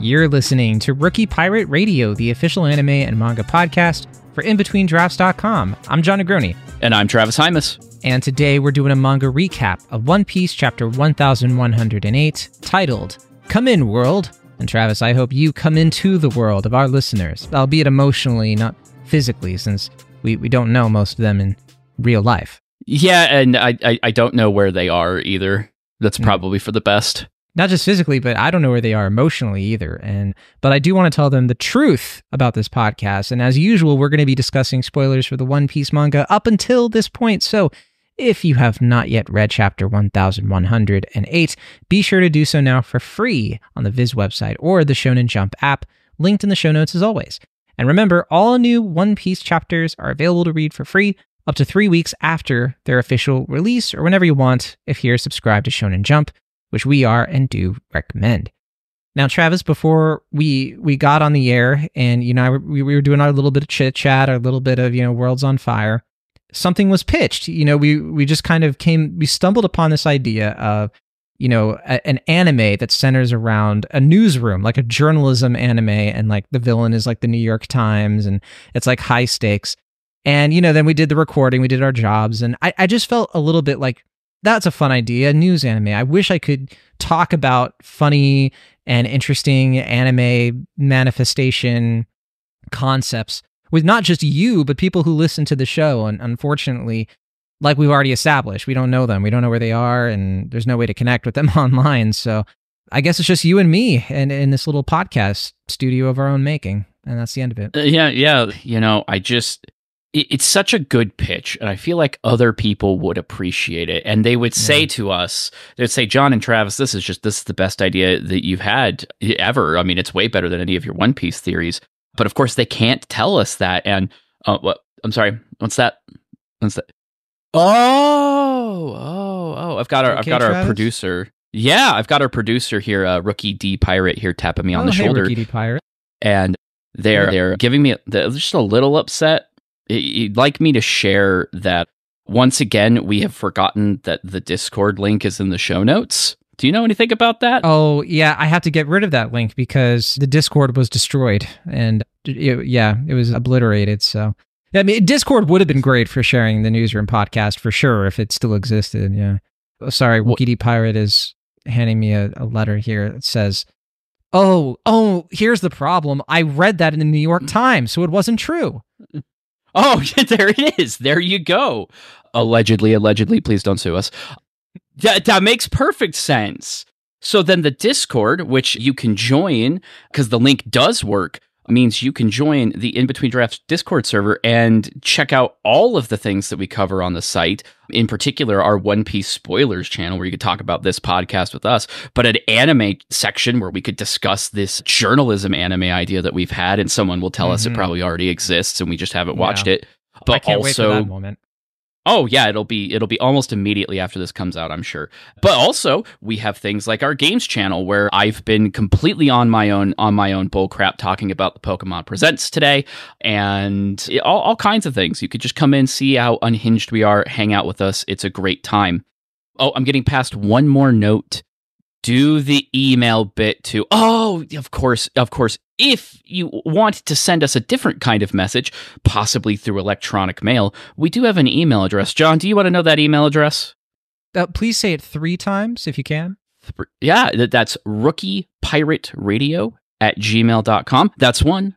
You're listening to Rookie Pirate Radio, the official anime and manga podcast for InBetweenDrafts.com. I'm Jon Negroni. And I'm Travis Hymas. And today we're doing a manga recap of One Piece chapter 1108, titled Come In World. And Travis, I hope you come into the world of our listeners, albeit emotionally, not physically, since we, we don't know most of them in real life. Yeah, and I, I, I don't know where they are either. That's hmm. probably for the best not just physically, but I don't know where they are emotionally either. And but I do want to tell them the truth about this podcast. And as usual, we're going to be discussing spoilers for the One Piece manga up until this point. So if you have not yet read chapter 1108, be sure to do so now for free on the Viz website or the Shonen Jump app, linked in the show notes as always. And remember, all new One Piece chapters are available to read for free up to three weeks after their official release or whenever you want if you're subscribed to Shonen Jump which we are and do recommend. Now, Travis, before we we got on the air and you know we, we were doing our little bit of chit chat, our little bit of you know worlds on fire, something was pitched. You know, we we just kind of came we stumbled upon this idea of you know a, an anime that centers around a newsroom, like a journalism anime, and like the villain is like the New York Times, and it's like high stakes. And you know, then we did the recording, we did our jobs, and I, I just felt a little bit like that's a fun idea. News anime. I wish I could talk about funny and interesting anime manifestation concepts with not just you, but people who listen to the show. And unfortunately, like we've already established, we don't know them. We don't know where they are, and there's no way to connect with them online. So I guess it's just you and me and in this little podcast studio of our own making. And that's the end of it. Uh, yeah, yeah. You know, I just it's such a good pitch and i feel like other people would appreciate it and they would say yeah. to us they'd say jon and travis this is just this is the best idea that you've had ever i mean it's way better than any of your one piece theories but of course they can't tell us that. And uh, what i'm sorry what's that? What's that? Oh oh oh i've got our okay, i've got Travis? our producer. Yeah i've got our producer here uh, rookie d pirate here tapping me on oh, the hey, shoulder. Rookie d pirate. And they're yeah. they're giving me they're just a little upset. You'd like me to share that once again we have forgotten that the Discord link is in the show notes. Do you know anything about that? Oh, yeah, I have to get rid of that link because the Discord was destroyed and it, yeah, it was obliterated. So, I mean, Discord would have been great for sharing the newsroom podcast for sure if it still existed. Yeah. Oh, sorry, Rookie D Pirate is handing me a, a letter here. that says, "Oh, oh, here's the problem. I read that in the New York mm. Times, so it wasn't true." Oh, there it is. There you go. Allegedly, allegedly, please don't sue us. That, that makes perfect sense. So then the Discord, which you can join because the link does work, means you can join the In Between Drafts Discord server and check out all of the things that we cover on the site. In particular, our One Piece spoilers channel, where you could talk about this podcast with us, but an anime section where we could discuss this journalism anime idea that we've had, and someone will tell mm-hmm. us it mm-hmm. probably already exists and we just haven't watched yeah. it. But also, moment. Oh yeah, it'll be it'll be almost immediately after this comes out, I'm sure. But also, we have things like our games channel where I've been completely on my own on my own bullcrap talking about the Pokemon Presents today and all, all kinds of things. You could just come in, see how unhinged we are, hang out with us. It's a great time. Oh, I'm getting past one more note do the email bit too. oh of course of course if you want to send us a different kind of message possibly through electronic mail we do have an email address. Jon do you want to know that email address? Uh, please say it three times if you can. Yeah that's rookie pirate radio at gmail.com that's one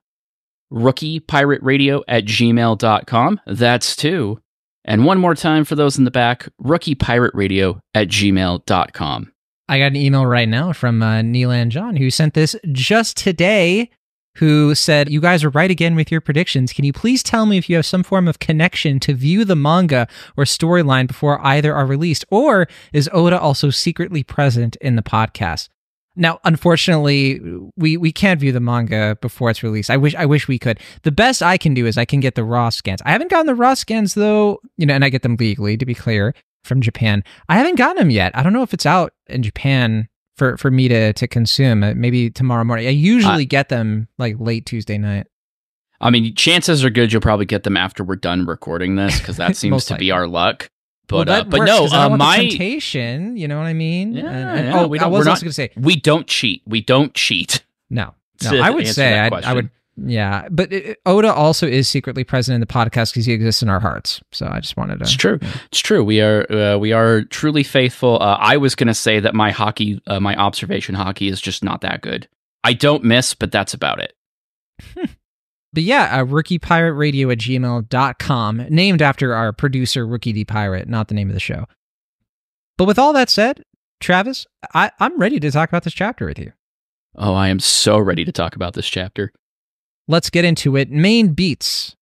rookie pirate radio at gmail.com that's two and one more time for those in the back rookie pirate radio at gmail.com I got an email right now from uh, Neelan John who sent this just today. Who said, You guys are right again with your predictions. Can you please tell me if you have some form of connection to view the manga or storyline before either are released? Or is Oda also secretly present in the podcast? Now, unfortunately, we, we can't view the manga before it's released. I wish I wish we could. The best I can do is I can get the raw scans. I haven't gotten the raw scans though, you know, and I get them legally to be clear from Japan. I haven't gotten them yet. I don't know if it's out in Japan for for me to to consume. Uh, maybe tomorrow morning. I usually uh, get them like late Tuesday night. I mean, chances are good you'll probably get them after we're done recording this because that seems to be our luck. But well, uh, but no, uh, my temptation. You know what I mean? Yeah, and, and, oh, we don't, I was also going to say we don't cheat. We don't cheat. No, no. I would say I, I would yeah, but it, Oda also is secretly present in the podcast because he exists in our hearts. So I just wanted to. It's true. It's true. We are uh, we are truly faithful. Uh, I was going to say that my haki, uh, my observation haki, is just not that good. I don't miss, but that's about it. but yeah, uh, rookiepiratradio at gmail.com, named after our producer, Rookie D Pirate, not the name of the show. But with all that said, Travis, I, I'm ready to talk about this chapter with you. Oh, I am so ready to talk about this chapter. Let's get into it. Main beats.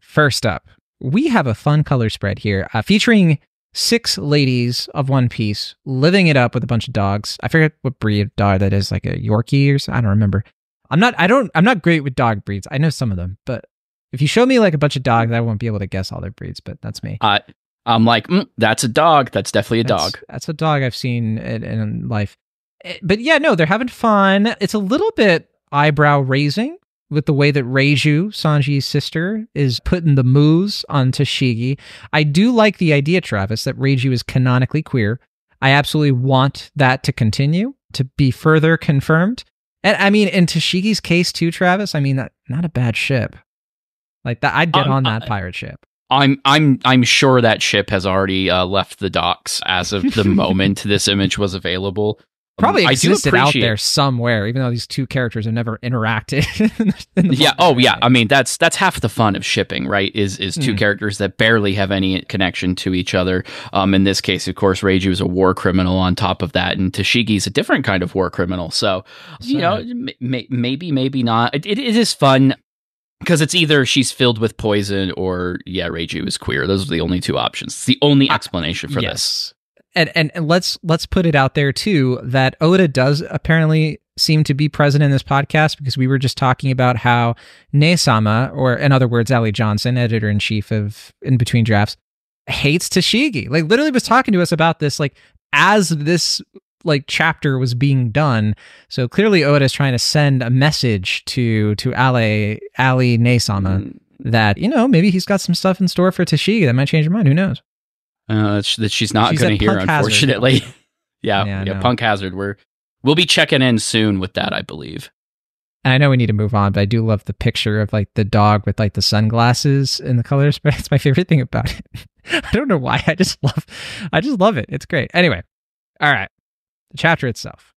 First up, we have a fun color spread here uh, featuring six ladies of One Piece living it up with a bunch of dogs. I forget what breed of dog that is, like a Yorkie or something. I don't remember. I'm not. I don't. I'm not great with dog breeds. I know some of them, but if you show me like a bunch of dogs, I won't be able to guess all their breeds. But that's me. Uh, I'm like, mm, that's a dog. That's definitely a that's, dog. That's a dog I've seen in, in life. Eh, but yeah, no, they're having fun. It's a little bit eyebrow raising with the way that Reiju, Sanji's sister, is putting the moves on Tashigi. I do like the idea, Travis, that Reiju is canonically queer. I absolutely want that to continue, to be further confirmed. And I mean, in Tashigi's case too, Travis, I mean, that not a bad ship. Like that, I'd get um, on that pirate ship. I'm I'm I'm sure that ship has already uh, left the docks as of the moment this image was available probably existed out there somewhere, even though these two characters have never interacted. yeah. Oh, yeah. I mean, that's that's half the fun of shipping, right? Is is two mm. characters that barely have any connection to each other. Um, in this case, of course, Reiju is a war criminal. On top of that, and Tashigi's a different kind of war criminal. So, so you know, m- maybe, maybe not. It, it, it is fun. Because it's either she's filled with poison or yeah, Reiju is queer. Those are the only two options. It's the only explanation for yes. this and, and, and let's let's put it out there too that Oda does apparently seem to be present in this podcast because we were just talking about how Nesama, or in other words, Ali Johnson, editor in chief of In Between Drafts, hates Tashigi. Like literally was talking to us about this like as this like chapter was being done. So clearly Oda is trying to send a message to to Ali Ali Nesama mm. that, you know, maybe he's got some stuff in store for Tashigi that might change your mind. Who knows? Uh, that she's not going to hear, unfortunately. yeah, yeah, yeah Punk Hazard. We're we'll be checking in soon with that, I believe. And I know we need to move on, but I do love the picture of like the dog with like the sunglasses and the colors. But it's my favorite thing about it. I don't know why. I just love, I just love it. It's great. Anyway, all right, the chapter itself.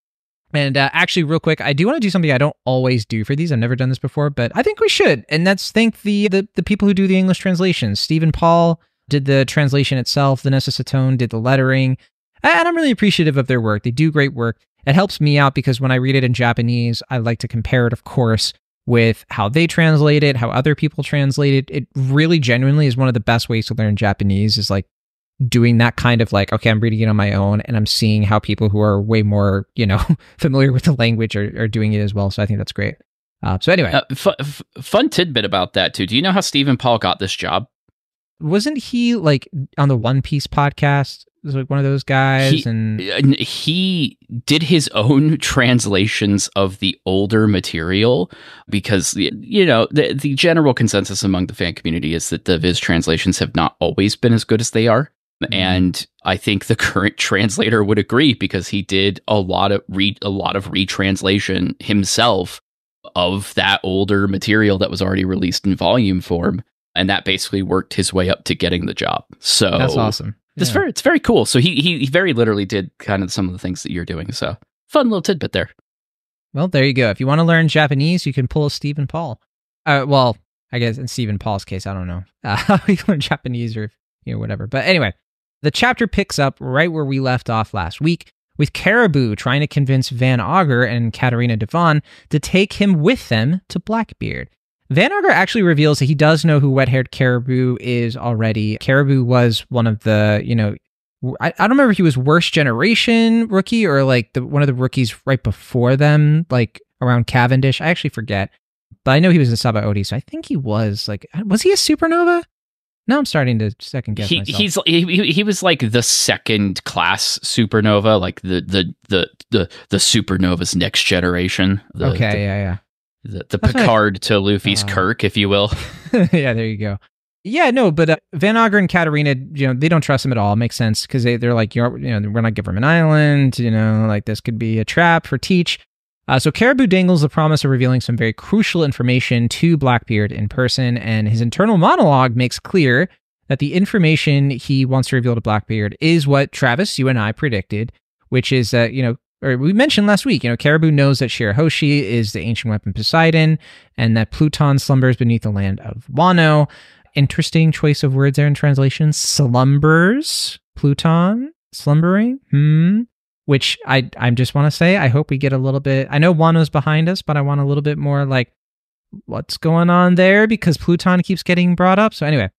And uh, actually, real quick, I do want to do something I don't always do for these. I've never done this before, but I think we should. And that's thank the the, the people who do the English translations, Stephen Paul, did the translation itself. Vanessa Satone did the lettering. And I'm really appreciative of their work. They do great work. It helps me out because when I read it in Japanese, I like to compare it, of course, with how they translate it, how other people translate it. It really genuinely is one of the best ways to learn Japanese is like doing that kind of like, okay, I'm reading it on my own and I'm seeing how people who are way more, you know, familiar with the language are, are doing it as well. So I think that's great. Uh, so anyway, uh, f- fun tidbit about that too. Do you know how Stephen Paul got this job? Wasn't he like on the One Piece podcast? Was like one of those guys, he, and he did his own translations of the older material because you know the the general consensus among the fan community is that the Viz translations have not always been as good as they are. Mm-hmm. And I think the current translator would agree because he did a lot of re a lot of retranslation himself of that older material that was already released in volume form and that basically worked his way up to getting the job. So that's awesome. Yeah. It's very it's very cool. So he, he he very literally did kind of some of the things that you're doing. So fun little tidbit there. Well, there you go. If you want to learn Japanese, you can pull Stephen Paul. Uh, well, I guess in Stephen Paul's case, I don't know uh, how you learn Japanese or you know whatever. But anyway, the chapter picks up right where we left off last week with Caribou trying to convince Van Augur and Catarina Devon to take him with them to Blackbeard. Van Augur actually reveals that he does know who Wet Haired Caribou is already. Caribou was one of the, you know, I, I don't remember if he was worst generation rookie or like the one of the rookies right before them, like around Cavendish. I actually forget. But I know he was a Sabaody, so I think he was like was he a supernova? Now I'm starting to second guess he, myself. he's he, he was like the second class supernova, like the the the the, the supernova's next generation. The, okay, the, yeah, the, the That's what I- Picard to Luffy's Uh, Kirk, if you will. yeah. there you go. Yeah, no, but uh, Van Augur and Catarina, you know, they don't trust him at all. It Makes sense because they, they're like, You're, you know, we're not giving him an island. You know, like this could be a trap for Teach. Uh, so Caribou dangles the promise of revealing some very crucial information to Blackbeard in person, and his internal monologue makes clear that the information he wants to reveal to Blackbeard is what Travis, you and I predicted, which is that, you know, or we mentioned last week, you know, Caribou knows that Shirahoshi is the ancient weapon Poseidon and that Pluton slumbers beneath the land of Wano. Interesting choice of words there in translation. Slumbers, Pluton, slumbering. Hmm. Which I I just want to say, I hope we get a little bit. I know Wano's behind us, but I want a little bit more like what's going on there because Pluton keeps getting brought up. So anyway,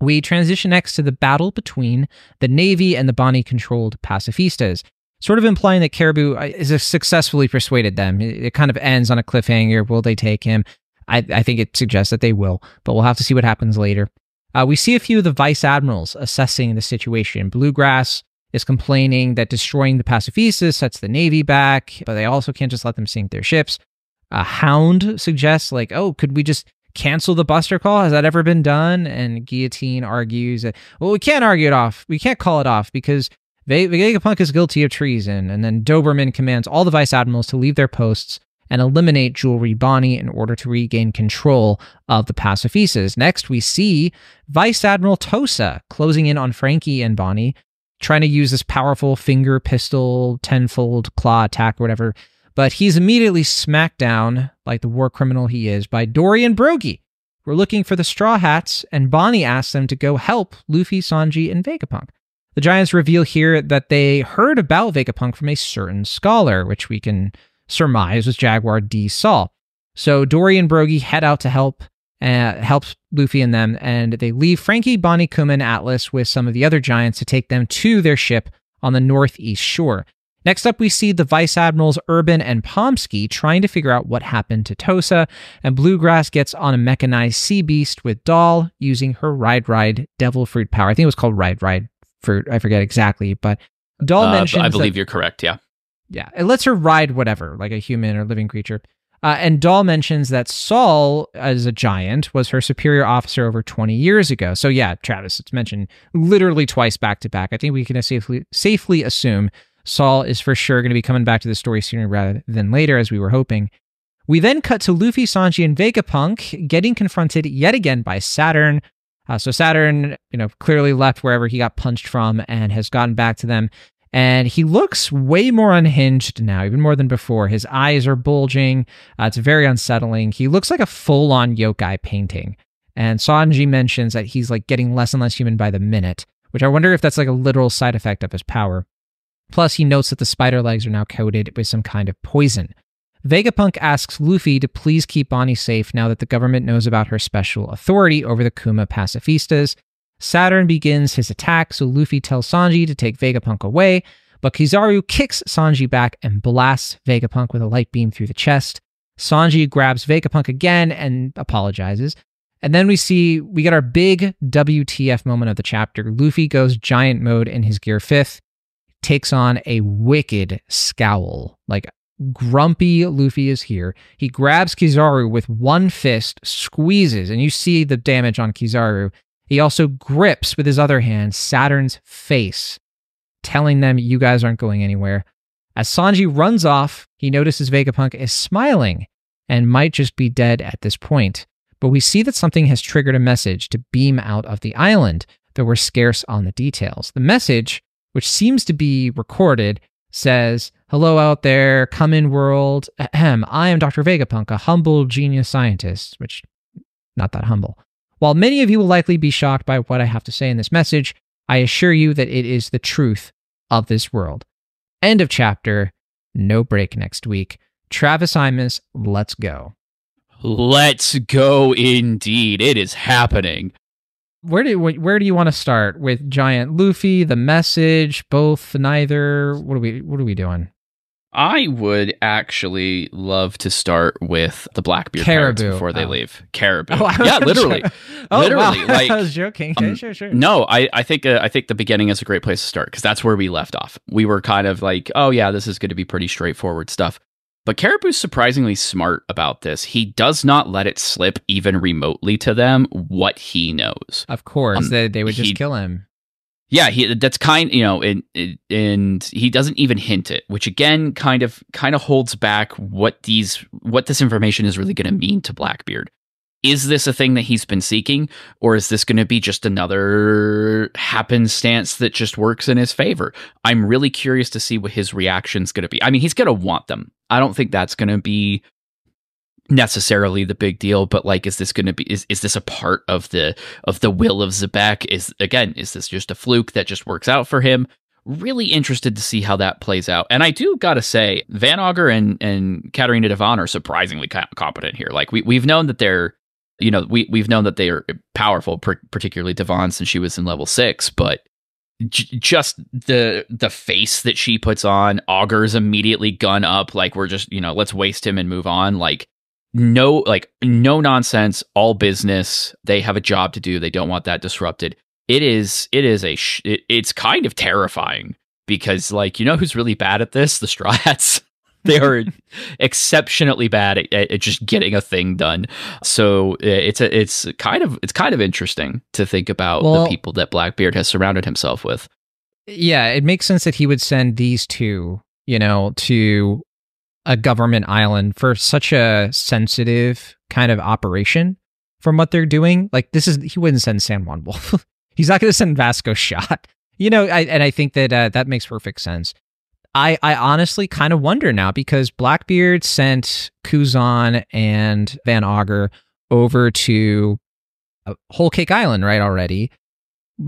we transition next to the battle between the Navy and the Bonney controlled pacifistas, sort of implying that Caribou uh, has successfully persuaded them. It, kind of ends on a cliffhanger. Will they take him? I, I think it suggests that they will, but we'll have to see what happens later. Uh, we see a few of the vice admirals assessing the situation. Bluegrass is complaining that destroying the pacifistas sets the Navy back, but they also can't just let them sink their ships. A Hound suggests, like, oh, could we just cancel the Buster call? Has that ever been done? And Guillotine argues that, well, we can't argue it off. We can't call it off because Vegapunk is guilty of treason. And then Doberman commands all the vice admirals to leave their posts and eliminate Jewelry Bonney in order to regain control of the pacifistas. Next, we see Vice Admiral Tosa closing in on Franky and Bonney, trying to use this powerful finger pistol, tenfold claw attack, or whatever. But he's immediately smacked down, like the war criminal he is, by Dorry and Brogy. We're looking for the Straw Hats, and Bonney asks them to go help Luffy, Sanji, and Vegapunk. The Giants reveal here that they heard about Vegapunk from a certain scholar, which we can surmise was Jaguar D. Saul. So Dorry and Brogy head out to help uh, help Luffy and them, and they leave Franky, Bonney, Kuma, and Atlas with some of the other giants to take them to their ship on the northeast shore. Next up, we see the Vice Admirals Urban and Pomsky trying to figure out what happened to Tosa, and Bluegrass gets on a mechanized sea beast with Doll using her Ride Ride Devil Fruit power. I think it was called Ride Ride Fruit. I forget exactly, but Doll Uh, mentions I that- believe you're correct. Yeah. yeah, it lets her ride whatever, like a human or living creature. Uh, and Doll mentions that Saul, as a giant, was her superior officer over 20 years ago. So yeah, Travis, it's mentioned literally twice back to back. I think we can safely safely assume Saul is for sure going to be coming back to the story sooner rather than later, as we were hoping. We then cut to Luffy, Sanji, and Vegapunk getting confronted yet again by Saturn. Uh, so Saturn, you know, clearly left wherever he got punched from and has gotten back to them. And he looks way more unhinged now, even more than before. His eyes are bulging. Uh, it's very unsettling. He looks like a full on yokai painting. And Sanji mentions that he's like getting less and less human by the minute, which I wonder if that's like a literal side effect of his power. Plus, he notes that the spider legs are now coated with some kind of poison. Vegapunk asks Luffy to please keep Bonney safe now that the government knows about her special authority over the Kuma pacifistas. Saturn begins his attack, so Luffy tells Sanji to take Vegapunk away, but Kizaru kicks Sanji back and blasts Vegapunk with a light beam through the chest. Sanji grabs Vegapunk again and apologizes. And then we see we get our big WTF moment of the chapter. Luffy goes giant mode in his Gear 5th, takes on a wicked scowl. Like grumpy Luffy is here. He grabs Kizaru with one fist, squeezes, and you see the damage on Kizaru. He also grips with his other hand Saturn's face, telling them, You guys aren't going anywhere. As Sanji runs off, he notices Vegapunk is smiling and might just be dead at this point. But we see that something has triggered a message to beam out of the island, though we're scarce on the details. The message, which seems to be recorded, says, Hello out there, come in world. Ahem, I am Dr. Vegapunk, a humble genius scientist, which, not that humble. While many of you will likely be shocked by what I have to say in this message, I assure you that it is the truth of this world. End of chapter. No break next week. Travis Hymas, let's go. Let's go indeed. It is happening. Where do where do you want to start with Giant Luffy, the message, both, neither? What are we what are we doing? I would actually love to start with the Blackbeard pirates Caribou. before they Oh. leave. Caribou. Oh, yeah, literally. Oh, Literally, wow. like, I was joking. Um, sure, sure. No, I, I think uh, I think the beginning is a great place to start because that's where we left off. We were kind of like, oh yeah, this is going to be pretty straightforward stuff. But Caribou's surprisingly smart about this. He does not let it slip even remotely to them what he knows. Of course, Um, they, they would just he- kill him. Yeah, he that's kind, you know, and and he doesn't even hint it, which again kind of kind of holds back what these what this information is really going to mean to Blackbeard. Is this a thing that he's been seeking, or is this going to be just another happenstance that just works in his favor? I'm really curious to see what his reaction's going to be. I mean, he's going to want them. I don't think that's going to be necessarily the big deal but like is this going to be is, is this a part of the of the will of Xebec is again is this just a fluke that just works out for him really interested to see how that plays out and i do gotta say van augur and and catarina devon are surprisingly competent here like we, we've known that they're you know we, we've known that they are powerful particularly devon since she was in level six but j- just the the face that she puts on augurs immediately gun up like we're just you know let's waste him and move on like no like no nonsense all business they have a job to do they don't want that disrupted. It is it is a sh- it, it's kind of terrifying because like you know who's really bad at this? The straw hats they are exceptionally bad at, at just getting a thing done so uh, it's a it's kind of it's kind of interesting to think about Well- the people that blackbeard has surrounded himself with Yeah, it makes sense that he would send these two, you know, to a government island for such a sensitive kind of operation from what they're doing. Like this is he wouldn't send San Juan Wolf. He's not going to send Vasco Shot. You know, I, and I think that uh, that makes perfect sense. I, I honestly kind of wonder now because Blackbeard sent Kuzan and Van Augur over to uh, Whole Cake Island, right? Already,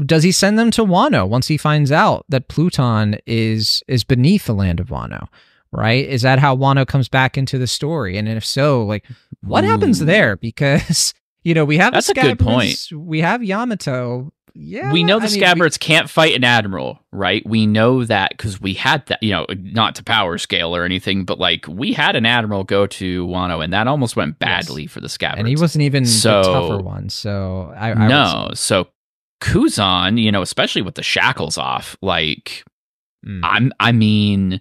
does he send them to Wano once he finds out that Pluton is is beneath the land of Wano? Right? Is that how Wano comes back into the story? And if so, like what happens there? Because you know we have That's a good point. We have Yamato. Yeah, we know the I mean, we- scabbards can't fight an admiral, right? We know that because we had that, you know, not to power scale or anything, but like we had an admiral go to Wano, and that almost went badly for the scabbards. and he wasn't even So- the tougher one. So I, I no, so Kuzan, you know, especially with the shackles off, like Mm. I'm, I mean,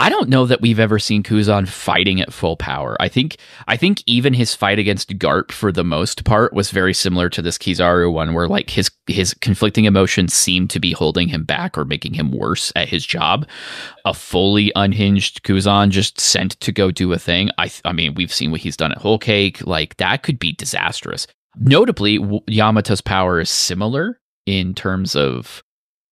I don't know that we've ever seen Kuzan fighting at full power. I think, I think even his fight against Garp for the most part was very similar to this Kizaru one, where like his his conflicting emotions seemed to be holding him back or making him worse at his job. A fully unhinged Kuzan just sent to go do a thing. I, I mean, we've seen what he's done at Whole Cake. Like that could be disastrous. Notably, Yamato's power is similar in terms of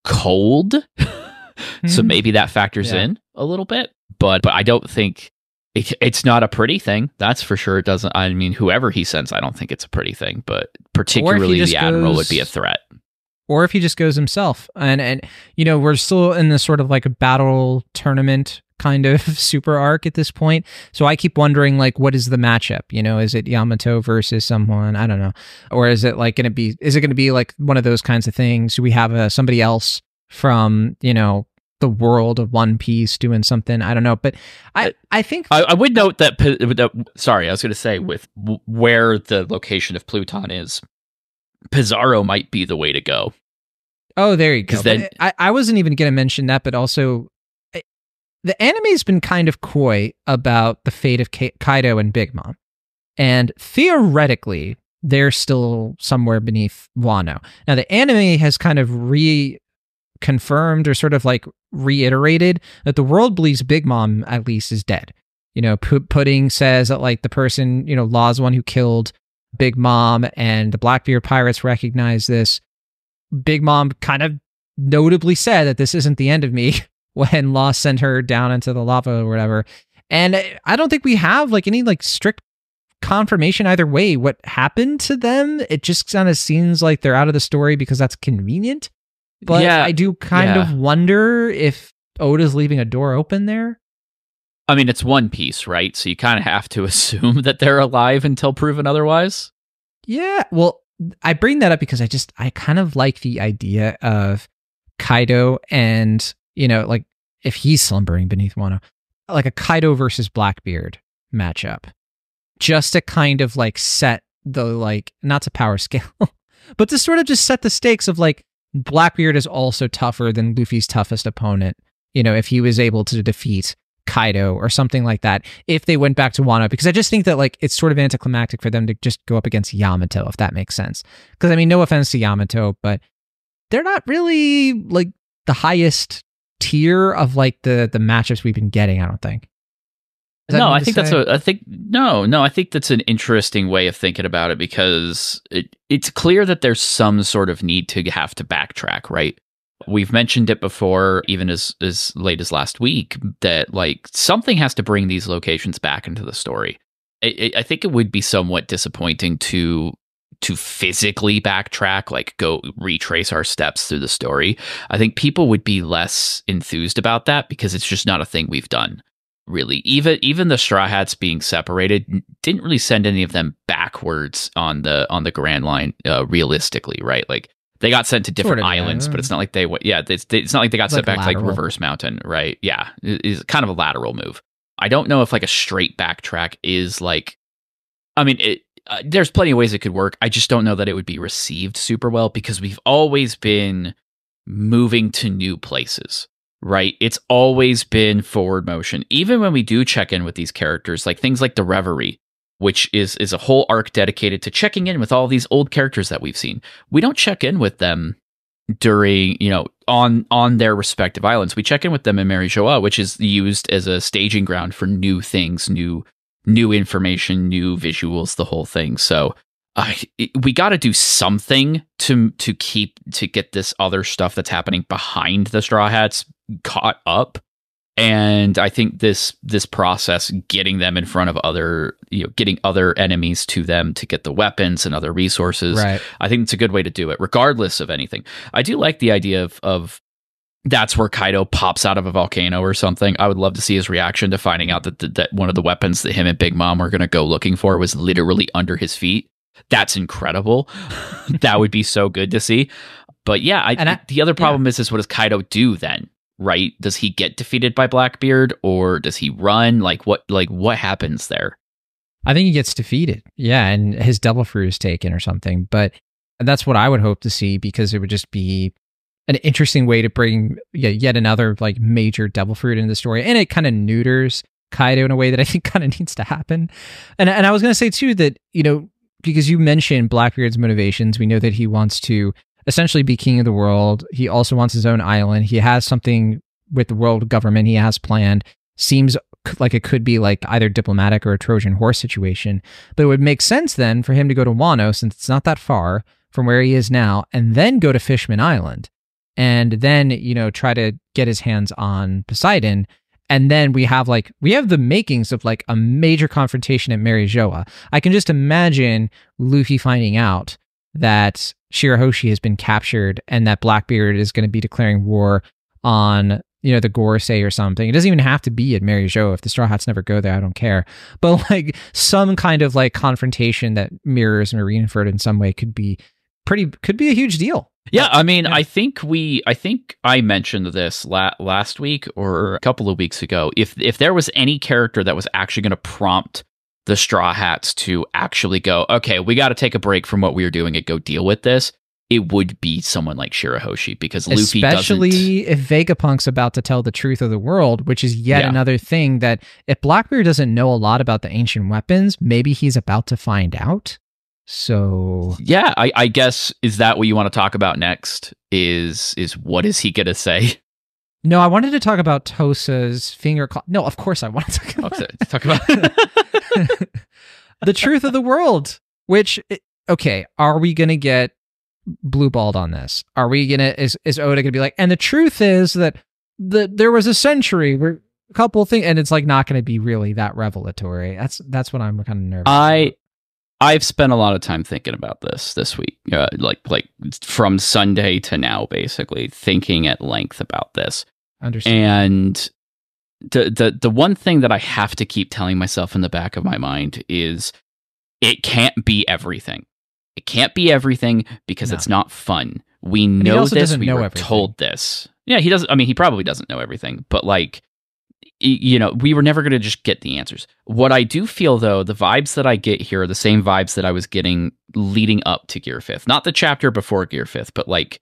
cold. so Mhm. maybe that factors Yeah. in a little bit but but i don't think it, it's not a pretty thing that's for sure it doesn't i mean whoever he sends i don't think it's a pretty thing but particularly the admiral would be a threat or if he just goes himself and and you know we're still in this sort of like a battle tournament kind of super arc at this point so i keep wondering like what is the matchup you know is it yamato versus someone i don't know or is it like going to be is it going to be like one of those kinds of things do we have uh, somebody else from you know the world of one piece doing something i don't know but i i think I, I would note that, sorry i was going to say with where the location of pluton is pizarro might be the way to go Oh, there you go. then- uh, I, I wasn't even going to mention that, but also I- the anime's been kind of coy about the fate of Ka- Kaido and Big Mom. And theoretically, they're still somewhere beneath Wano. Now, the anime has kind of reconfirmed or sort of like reiterated that the world believes Big Mom at least is dead. You know, P- Pudding says that like the person, you know, Law's one who killed Big Mom, and the Blackbeard pirates recognize this. Big Mom kind of notably said that this isn't the end of me when Law sent her down into the lava or whatever. And I don't think we have like any like strict confirmation either way what happened to them. It just kind of seems like they're out of the story because that's convenient. But Yeah, I do kind yeah. of wonder if Oda's leaving a door open there. i mean it's one piece right so you kind of have to assume that they're alive until proven otherwise Yeah. Well, I bring that up because I just I kind of like the idea of Kaido and you know like if he's slumbering beneath Wano, like a Kaido versus Blackbeard matchup, just to kind of like set the like not to power scale, but to sort of just set the stakes of like Blackbeard is also tougher than Luffy's toughest opponent. You know, if he was able to defeat Kaido or something like that, if they went back to Wano, because I just think that like it's sort of anticlimactic for them to just go up against Yamato, if that makes sense. Because I mean, no offense to Yamato, but they're not really like the highest tier of like the the matchups we've been getting. I don't think. No, I think say? that's a. I think no, no. I think that's an interesting way of thinking about it because it, it's clear that there's some sort of need to have to backtrack, right? We've mentioned it before, even as as late as last week, that like something has to bring these locations back into the story. I, I think it would be somewhat disappointing to to physically backtrack, like go retrace our steps through the story. I think people would be less enthused about that because it's just not a thing we've done really even even the straw hats being separated didn't really send any of them backwards on the on the grand line uh, realistically right? Like they got sent to different sort of, islands yeah. but it's not like they yeah it's, it's not like they got sent back lateral. to like reverse mountain right? Yeah it's kind of a lateral move. I don't know if like a straight backtrack is like i mean it uh, there's plenty of ways it could work. I just don't know that it would be received super well because we've always been moving to new places right? It's always been forward motion. Even when we do check in with these characters, like things like the Reverie, which is is a whole arc dedicated to checking in with all these old characters that we've seen. We don't check in with them during, you know, on on their respective islands. We check in with them in Mary Geoise, which is used as a staging ground for new things, new new information, new visuals, the whole thing. So I we got to do something to to keep to get this other stuff that's happening behind the Straw Hats caught up and i think this this process getting them in front of other you know getting other enemies to them to get the weapons and other resources right. i think it's a good way to do it regardless of anything i do like the idea of of that's where Kaido pops out of a volcano or something. I would love to see his reaction to finding out that the, that one of the weapons that him and Big Mom were going to go looking for was literally under his feet. That's incredible. that would be so good to see. But yeah, I, I, the other problem yeah. is is what does Kaido do then? Right? Does he get defeated by Blackbeard or does he run? Like what like what happens there? I think he gets defeated. Yeah, and his devil fruit is taken or something. But that's what I would hope to see because it would just be an interesting way to bring yet another like major devil fruit into the story. And it kind of neuters Kaido in a way that I think kind of needs to happen. And and I was going to say too that, you know, because you mentioned Blackbeard's motivations, we know that he wants to essentially be king of the world. He also wants his own island. He has something with the world government he has planned. Seems like it could be like either diplomatic or a Trojan horse situation. But it would make sense then for him to go to Wano since it's not that far from where he is now and then go to Fishman Island and then, you know, try to get his hands on Poseidon. And then we have like, we have the makings of like a major confrontation at Mary Geoise. I can just imagine Luffy finding out that Shirahoshi has been captured and that Blackbeard is going to be declaring war on you know the Gorosei or something. It doesn't even have to be at Mary Geoise. If the Straw Hats never go there, I don't care. But like some kind of like confrontation that mirrors Marineford in some way could be pretty could be a huge deal. Yeah, I mean, yeah. I think we, I think I mentioned this la- last week or a couple of weeks ago. If if there was any character that was actually going to prompt the Straw Hats to actually go, okay, we got to take a break from what we were doing and go deal with this, it would be someone like Shirahoshi because Luffy especially if Vegapunk's about to tell the truth of the world, which is yet yeah. another thing that if Blackbeard doesn't know a lot about the ancient weapons, maybe he's about to find out. So yeah, I, I guess is that what you want to talk about next? Is is what is he gonna say? No, I wanted to talk about Tosa's finger. Cl- no, of course I want to talk about, oh, talk about the truth of the world. Which, okay, are we gonna get blue balled on this? Are we gonna is is Oda gonna be like? And the truth is that the there was a century where a couple of things, and it's like not gonna be really that revelatory. That's that's what I'm kind of nervous. I. About. I've spent a lot of time thinking about this this week, uh, like like from Sunday to now, basically thinking at length about this. Understand. And the the the one thing that I have to keep telling myself in the back of my mind is it can't be everything. It can't be everything because no. it's not fun. We know this. We know were everything. told this. Yeah, he doesn't. I mean, he probably doesn't know everything, but like you know, we were never going to just get the answers. What I do feel though, the vibes that I get here are the same vibes that I was getting leading up to Gear 5th. Not the chapter before Gear 5th, but like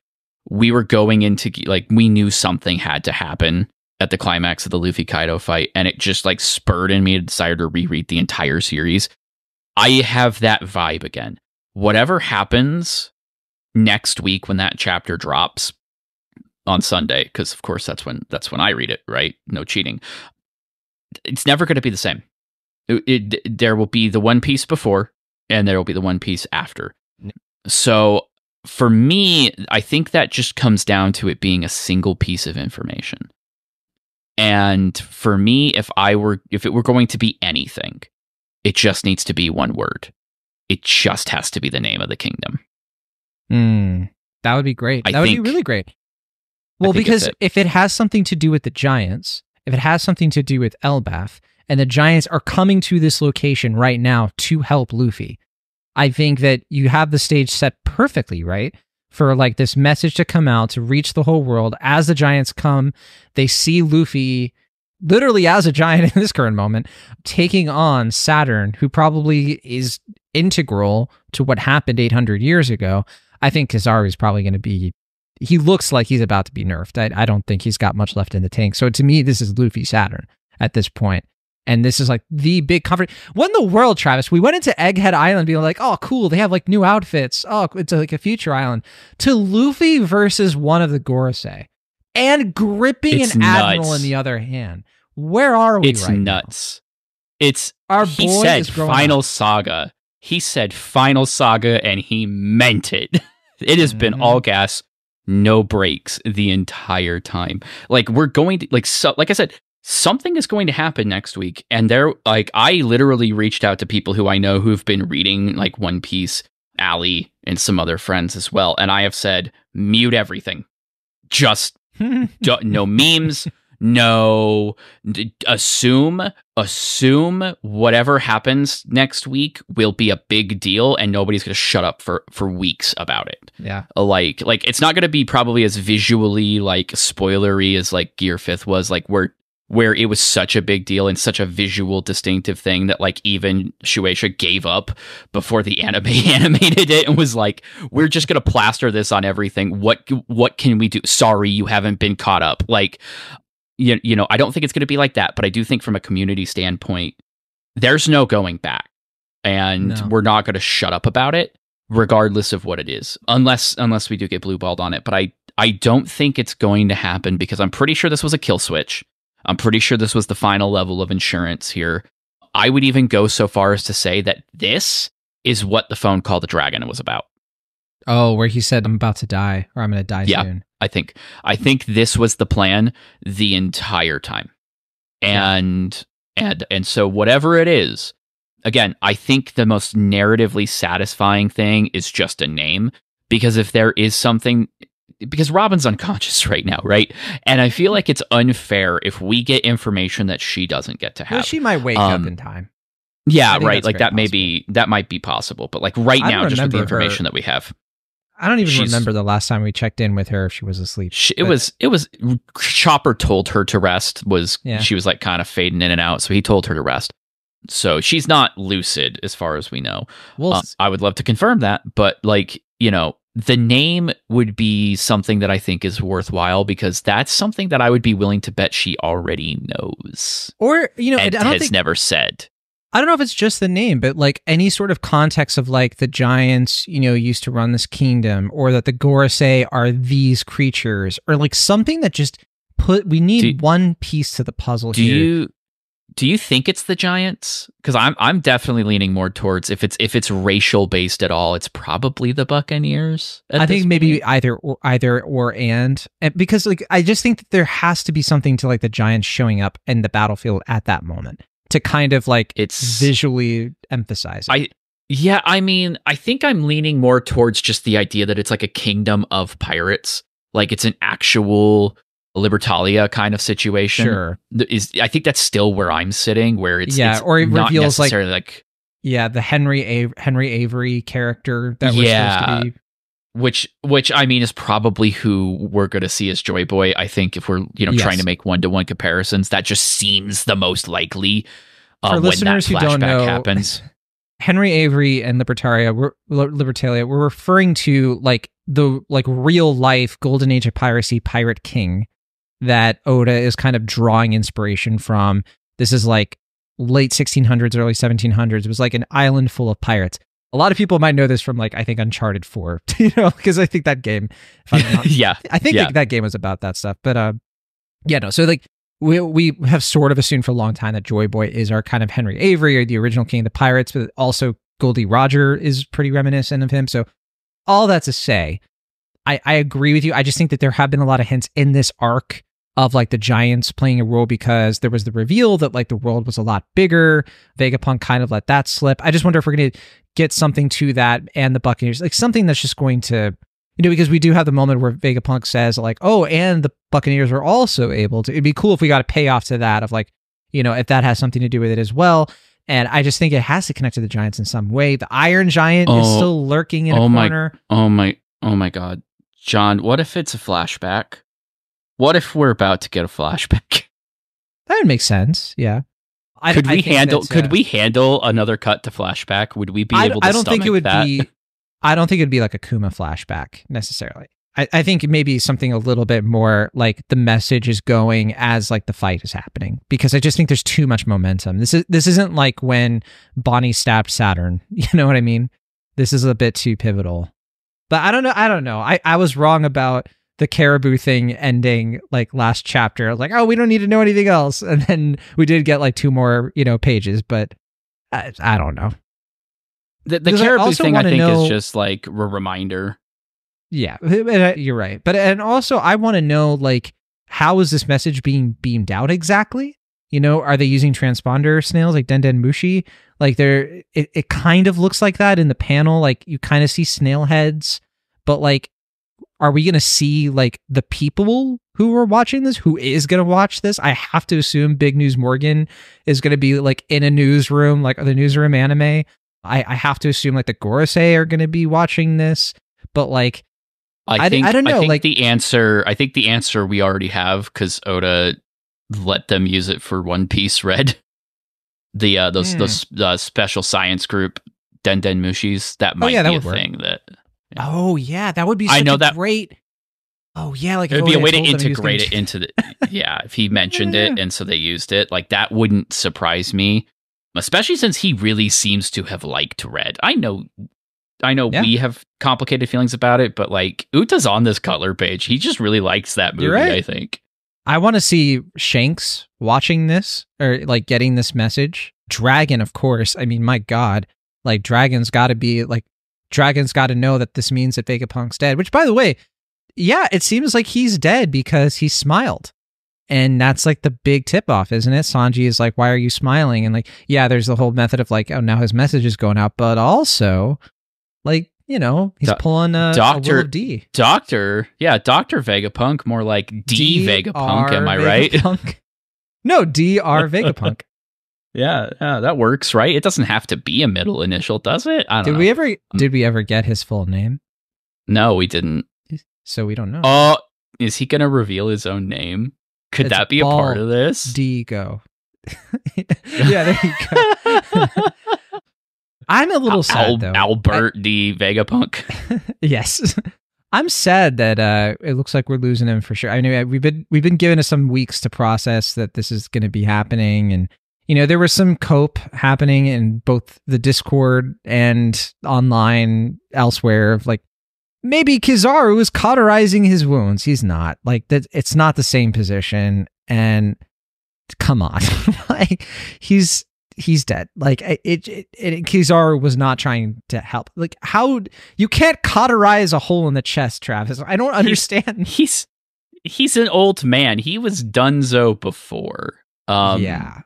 we were going into like we knew something had to happen at the climax of the Luffy Kaido fight and it just like spurred in me a desire to reread the entire series. I have that vibe again. Whatever happens next week when that chapter drops, on Sunday because of course that's when that's when I read it, right? No cheating. It's never going to be the same. It, it, there will be the one piece before and there will be the one piece after. So for me, I think that just comes down to it being a single piece of information. And for me, if I were if it were going to be anything, it just needs to be one word. It just has to be the name of the kingdom. Mm, that would be great. I that would be really great. Well, because it. if it has something to do with the Giants, if it has something to do with Elbaf, and the Giants are coming to this location right now to help Luffy, I think that you have the stage set perfectly, right? For like this message to come out to reach the whole world. As the Giants come, they see Luffy literally as a giant in this current moment taking on Saturn, who probably is integral to what happened 800 years ago. I think Kizaru is probably going to be. He looks like he's about to be nerfed. I, I don't think he's got much left in the tank. So to me, this is Luffy Saturn at this point. And this is like the big comfort. What in the world, Travis? We went into Egghead Island being like, oh, cool. They have like new outfits. Oh, it's like a future island. To Luffy versus one of the Gorosei and gripping It's an admiral nuts. in the other hand. Where are we It's right now? nuts. It's Our he boy said final up. saga. He said final saga and he meant it. It has been Mhm. all gas, no breaks the entire time. Like we're going to like so like I said, something is going to happen next week and there like I literally reached out to people who I know who've been reading like One Piece, Ali and some other friends as well and I have said mute everything. Just do- no memes no d- assume assume whatever happens next week will be a big deal and nobody's going to shut up for for weeks about it yeah. like like it's not going to be probably as visually like spoilery as like gear 5th was like where where it was such a big deal and such a visual distinctive thing that like even Shueisha gave up before the anime animated it and was like we're just going to plaster this on everything. What what can we do? Sorry you haven't been caught up. Like you, you know I don't think it's going to be like that but I do think from a community standpoint there's no going back. And No. we're not going to shut up about it regardless of what it is unless unless we do get blue balled on it. But i i don't think it's going to happen because i'm pretty sure this was a kill switch i'm pretty sure this was the final level of insurance here i would even go so far as to say that this is what the phone call the dragon was about Oh, where he said, I'm about to die or I'm going to die Yeah. soon. i think i think this was the plan the entire time and and and so whatever it is again i think the most narratively satisfying thing is just a name because if there is something because robin's unconscious right now right and i feel like it's unfair if we get information that she doesn't get to Well, have she might wake Um, up in time. yeah right like that may be that might be possible but like right I now just with the remember her- information that we have I don't even she's- remember the last time we checked in with her if she was asleep. She, it was it was Chopper told her to rest was Yeah. she was like kind of fading in and out so he told her to rest so she's not lucid as far as we know Well, Uh, I would love to confirm that but like you know the name would be something that I think is worthwhile because that's something that I would be willing to bet she already knows or you know, I don't has think never said I don't know if it's just the name, but like any sort of context of like the giants, you know, used to run this kingdom, or that the Gorosei are these creatures, or like something that just put. We need Do- one piece to the puzzle do here. you do you think it's the giants because i'm i'm definitely leaning more towards if it's if it's racial based at all it's probably the buccaneers I think maybe point. either or either or and, and because like I just think that there has to be something to like the giants showing up in the battlefield at that moment to kind of like it's visually emphasize. It. I yeah, I mean, I think I'm leaning more towards just the idea that it's like a kingdom of pirates. Like it's an actual Libertalia kind of situation. sure, Is I think that's still where I'm sitting, where it's Yeah, it's or it not reveals, like- necessarily like, yeah, the Henry A- Henry Avery character that was Yeah. supposed to be which which I mean is probably who we're going to see as Joy Boy. I think if we're you know Yes. trying to make one to one comparisons, that just seems the most likely. Uh, For when that listeners who don't flashback know, happens. Henry Avery and Libertaria, were, Li- Libertalia, were referring to like the like real life golden age of piracy pirate king that Oda is kind of drawing inspiration from. This is like late 1600s, early 1700s. It was like an island full of pirates. A lot of people might know this from like I think Uncharted 4, you know, because I think that game. If I'm not yeah, I think Yeah. like, that game was about that stuff. But uh, yeah, no. So like we we have sort of assumed for a long time that Joy Boy is our kind of Henry Avery or the original King of the Pirates, but also Gol D. Roger is pretty reminiscent of him. So all that to say, I I agree with you. I just think that there have been a lot of hints in this arc of like the giants playing a role because there was the reveal that like the world was a lot bigger. Vegapunk kind of let that slip. I just wonder if we're gonna get something to that and the Buccaneers, like something that's just going to you know, because we do have the moment where Vegapunk says, like, oh, and the Buccaneers were also able to. It'd be cool if we got a payoff to that of like, you know, if that has something to do with it as well. And I just think it has to connect to the Giants in some way. The Iron Giant is Oh. still lurking in Oh a my- Oh my, oh my God, Jon! What if it's a flashback? What if we're about to get a flashback? That would make sense. Yeah. I, could I we handle? Could uh, we handle another cut to flashback? Would we be I, able to? I don't think it would that? be. I don't think it'd be like a Kuma flashback necessarily. I, I think maybe something a little bit more like the message is going as like the fight is happening because I just think there's too much momentum. This is this isn't like when Bonney stabbed Saturn. You know what I mean? This is a bit too pivotal. But I don't know. I don't know. I, I was wrong about the caribou thing ending like last chapter. I like, oh, we don't need to know anything else. And then we did get like two more, you know, pages, but I, I don't know. The, the I caribou also thing, I think, know- is just like a reminder. Yeah, you're right. But and also I want to know like how is this message being beamed out exactly? You know, are they using transponder snails like Denden Mushi? Like they're it, it kind of looks like that in the panel. Like you kind of see snail heads, but like are we going to see like the people who are watching this who is going to watch this i have to assume big news morgan is going to be like in a newsroom like the newsroom anime i, I have to assume like the gorosei are going to be watching this but like I I d- think I don't know, think like- the answer. I think the answer we already have because Oda let them use it for One Piece Red. The uh, those Hmm. those uh, special science group Den Den Mushis that might yeah, that be a would work. thing that oh yeah that would be I know a that- great oh yeah like it would be a way to told them he was gonna integrate it into the yeah if he mentioned it Yeah. and so they used it like that wouldn't surprise me especially since he really seems to have liked Red. I know. I know Yeah. we have complicated feelings about it, but like Uta's on this Cutler page. He just really likes that movie, right. I think. I want to see Shanks watching this or like getting this message. Dragon, of course. I mean, my God, like Dragon's got to be like Dragon's got to know that this means that Vegapunk's dead. Which, by the way, yeah, it seems like he's dead because he smiled, and that's like the big tip off, isn't it? Sanji is like, "Why are you smiling?" And like, yeah, there's the whole method of like, oh, now his message is going out, but also, like, you know, he's Do- pulling a, a Doctor- of D. Doctor, yeah, Doctor Vegapunk, more like D, Vegapunk. Am I right? No, Dr. Vegapunk. Yeah, yeah, that works, right? It doesn't have to be a middle initial, does it? I don't Did know. we ever did we ever get his full name? no, we didn't. So we don't know. Oh, is he going to reveal his own name? Could It's that be a part of this? D go. yeah, there you go. I'm a little sad though. Albert D. Vegapunk. yes. I'm sad that uh, it looks like we're losing him for sure. I mean, we've been we've been given us some weeks to process that this is going to be happening, and you know there was some cope happening in both the Discord and online elsewhere of like maybe Kizaru is cauterizing his wounds. He's not like that. It's not the same position, and come on, like he's he's dead. Like it, it, it, Kizaru was not trying to help. Like how you can't cauterize a hole in the chest, Travis. I don't understand. he's he's an old man. He was Dunzo before. Um, yeah,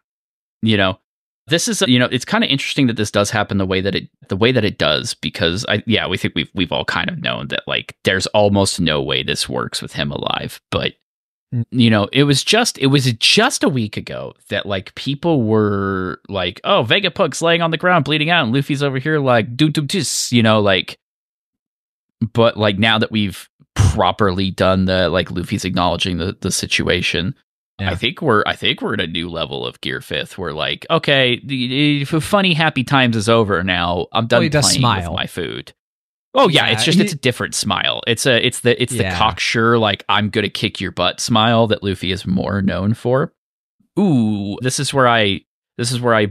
you know this is you know it's kind of interesting that this does happen the way that it the way that it does because i yeah we think we've we've all kind of known that like there's almost no way this works with him alive but Mm. you know it was just it was just a week ago that like people were like oh vegapunk's laying on the ground bleeding out and luffy's over here like do do dis you know like but like now that we've properly done the like Luffy's acknowledging the the situation. Yeah. I think we're I think we're at a new level of Gear Fifth. We're like, okay, the, the funny happy times is over now. I'm done does playing with my food. Oh yeah, Yeah, it's just he- it's a different smile. It's a it's the it's Yeah. the cocksure like I'm gonna kick your butt smile that Luffy is more known for. Ooh, this is where I this is where I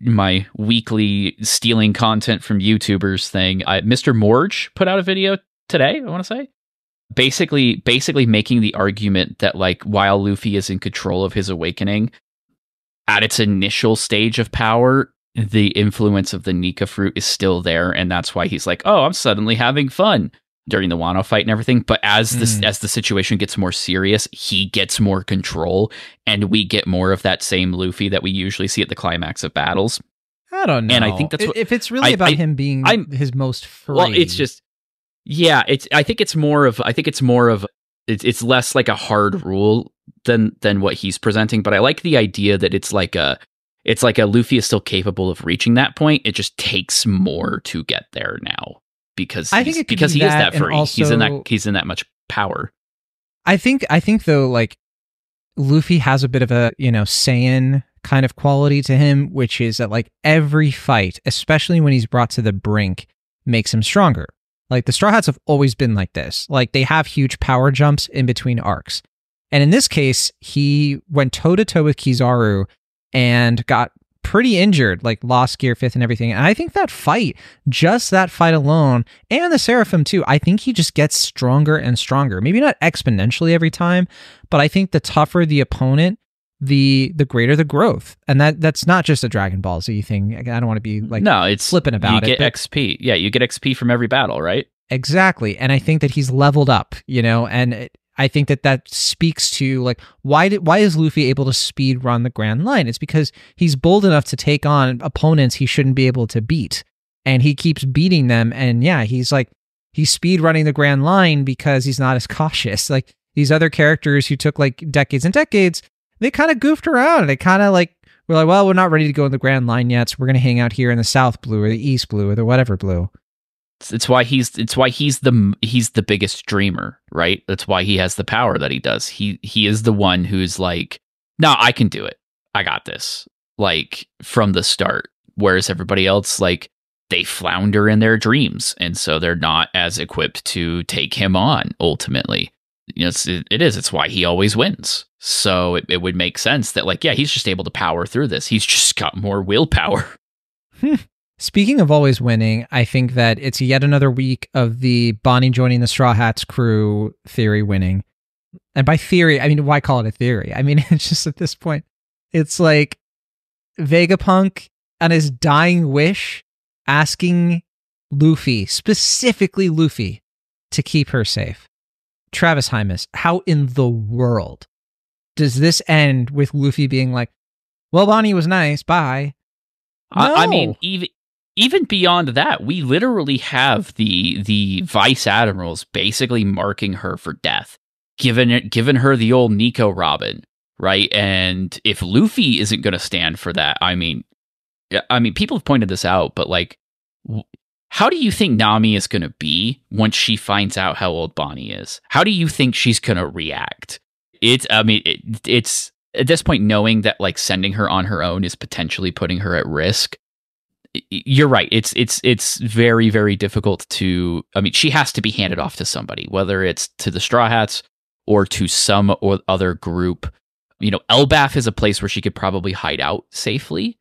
my weekly stealing content from YouTubers thing. I, Mr. Morj put out a video today. I want to say basically basically making the argument that like while Luffy is in control of his awakening, at its initial stage of power, the influence of the Nika fruit is still there, and that's why he's like, "Oh, I'm suddenly having fun." During the Wano fight and everything, but as this Mm. as the situation gets more serious, he gets more control, and we get more of that same Luffy that we usually see at the climax of battles. I don't know. And I think that's what- if it's really I- about I- him being I'm- his most free. Well, it's just yeah, it's I think it's more of I think it's more of it's it's less like a hard rule than than what he's presenting, but I like the idea that it's like a it's like a Luffy is still capable of reaching that point. It just takes more to get there now because I think because be he is that that and free. he's in that he's in that much power. I think I think though like Luffy has a bit of a, you know, Saiyan kind of quality to him, which is that like every fight, especially when he's brought to the brink, makes him stronger. Like the Straw Hats have always been like this. Like they have huge power jumps in between arcs. And in this case, he went toe to toe with Kizaru and got pretty injured, like lost gear fifth and everything. And I think that fight, just that fight alone, and the Seraphim too, I think he just gets stronger and stronger. Maybe not exponentially every time, but I think the tougher the opponent, the the greater the growth. And that that's not just a Dragon Ball Z thing. I don't want to be like no, it's flippant about you it, get XP. Yeah, you get XP from every battle, right? Exactly. And I think that he's leveled up, you know, and it- I think that that speaks to like why did why is Luffy able to speed run the Grand Line? It's because he's bold enough to take on opponents he shouldn't be able to beat. And he keeps beating them and yeah, he's like he's speed running the Grand Line because he's not as cautious. Like these other characters who took like decades and decades, they kind of goofed around. They kind of like were like, well, we're not ready to go in the Grand Line yet, so we're to hang out here in the South Blue or the East Blue or the whatever blue. It's, why he's it's why he's the he's the biggest dreamer, right? That's why he has the power that he does. He he is the one who's like, "No, I can do it. I got this." Like from the start. Whereas everybody else like they flounder in their dreams and so they're not as equipped to take him on ultimately. You know, it's, it, it is. It's why he always wins. So it, it would make sense that like, yeah, he's just able to power through this. He's just got more willpower. Hmm. Speaking of always winning, I think that it's yet another week of the Bonney joining the Straw Hats crew theory winning. And by theory, I mean, why call it a theory? I mean, it's just at this point, it's like Vegapunk on his dying wish asking Luffy, specifically Luffy, to keep her safe. Travis Hymas, how in the world does this end with Luffy being like, well, Bonney was nice, bye? I, I mean, even even beyond that, we literally have the the vice admirals basically marking her for death, given it, given her the old Nico Robin, right? And if Luffy isn't going to stand for that, I mean, I mean, people have pointed this out, but like, how do you think Nami is going to be once she finds out how old Bonney is? How do you think she's going to react? It's, I mean, it, it's at this point knowing that like sending her on her own is potentially putting her at risk you're right it's it's it's very very difficult to i mean she has to be handed off to somebody whether it's to the straw hats or to some or other group you know elbaf is a place where she could probably hide out safely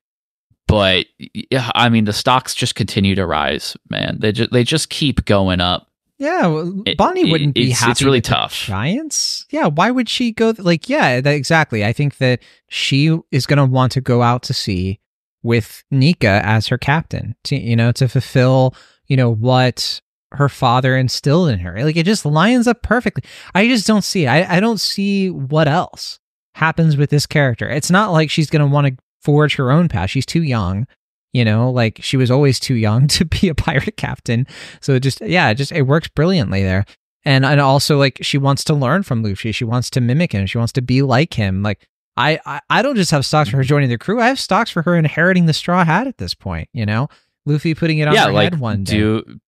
but yeah i mean the stocks just continue to rise man they just they just keep going up Yeah, well, Bonney it- wouldn't be it's- happy. it's really tough. Giants. Yeah, why would she go? th- like, yeah, that, exactly. I think that she is going to want to go out to sea with Nika as her captain. To you know, to fulfill you know what her father instilled in her. Like, it just lines up perfectly. I just don't see. It. I I don't see what else happens with this character. It's not like she's going to want to forge her own path. She's too young. You know, like she was always too young to be a pirate captain. So it just yeah, it just it works brilliantly there. And and also like she wants to learn from Luffy. She wants to mimic him. She wants to be like him. Like I I, I don't just have stocks for her joining the crew. I have stocks for her inheriting the straw hat at this point, you know? Luffy putting it on yeah her like head one day. do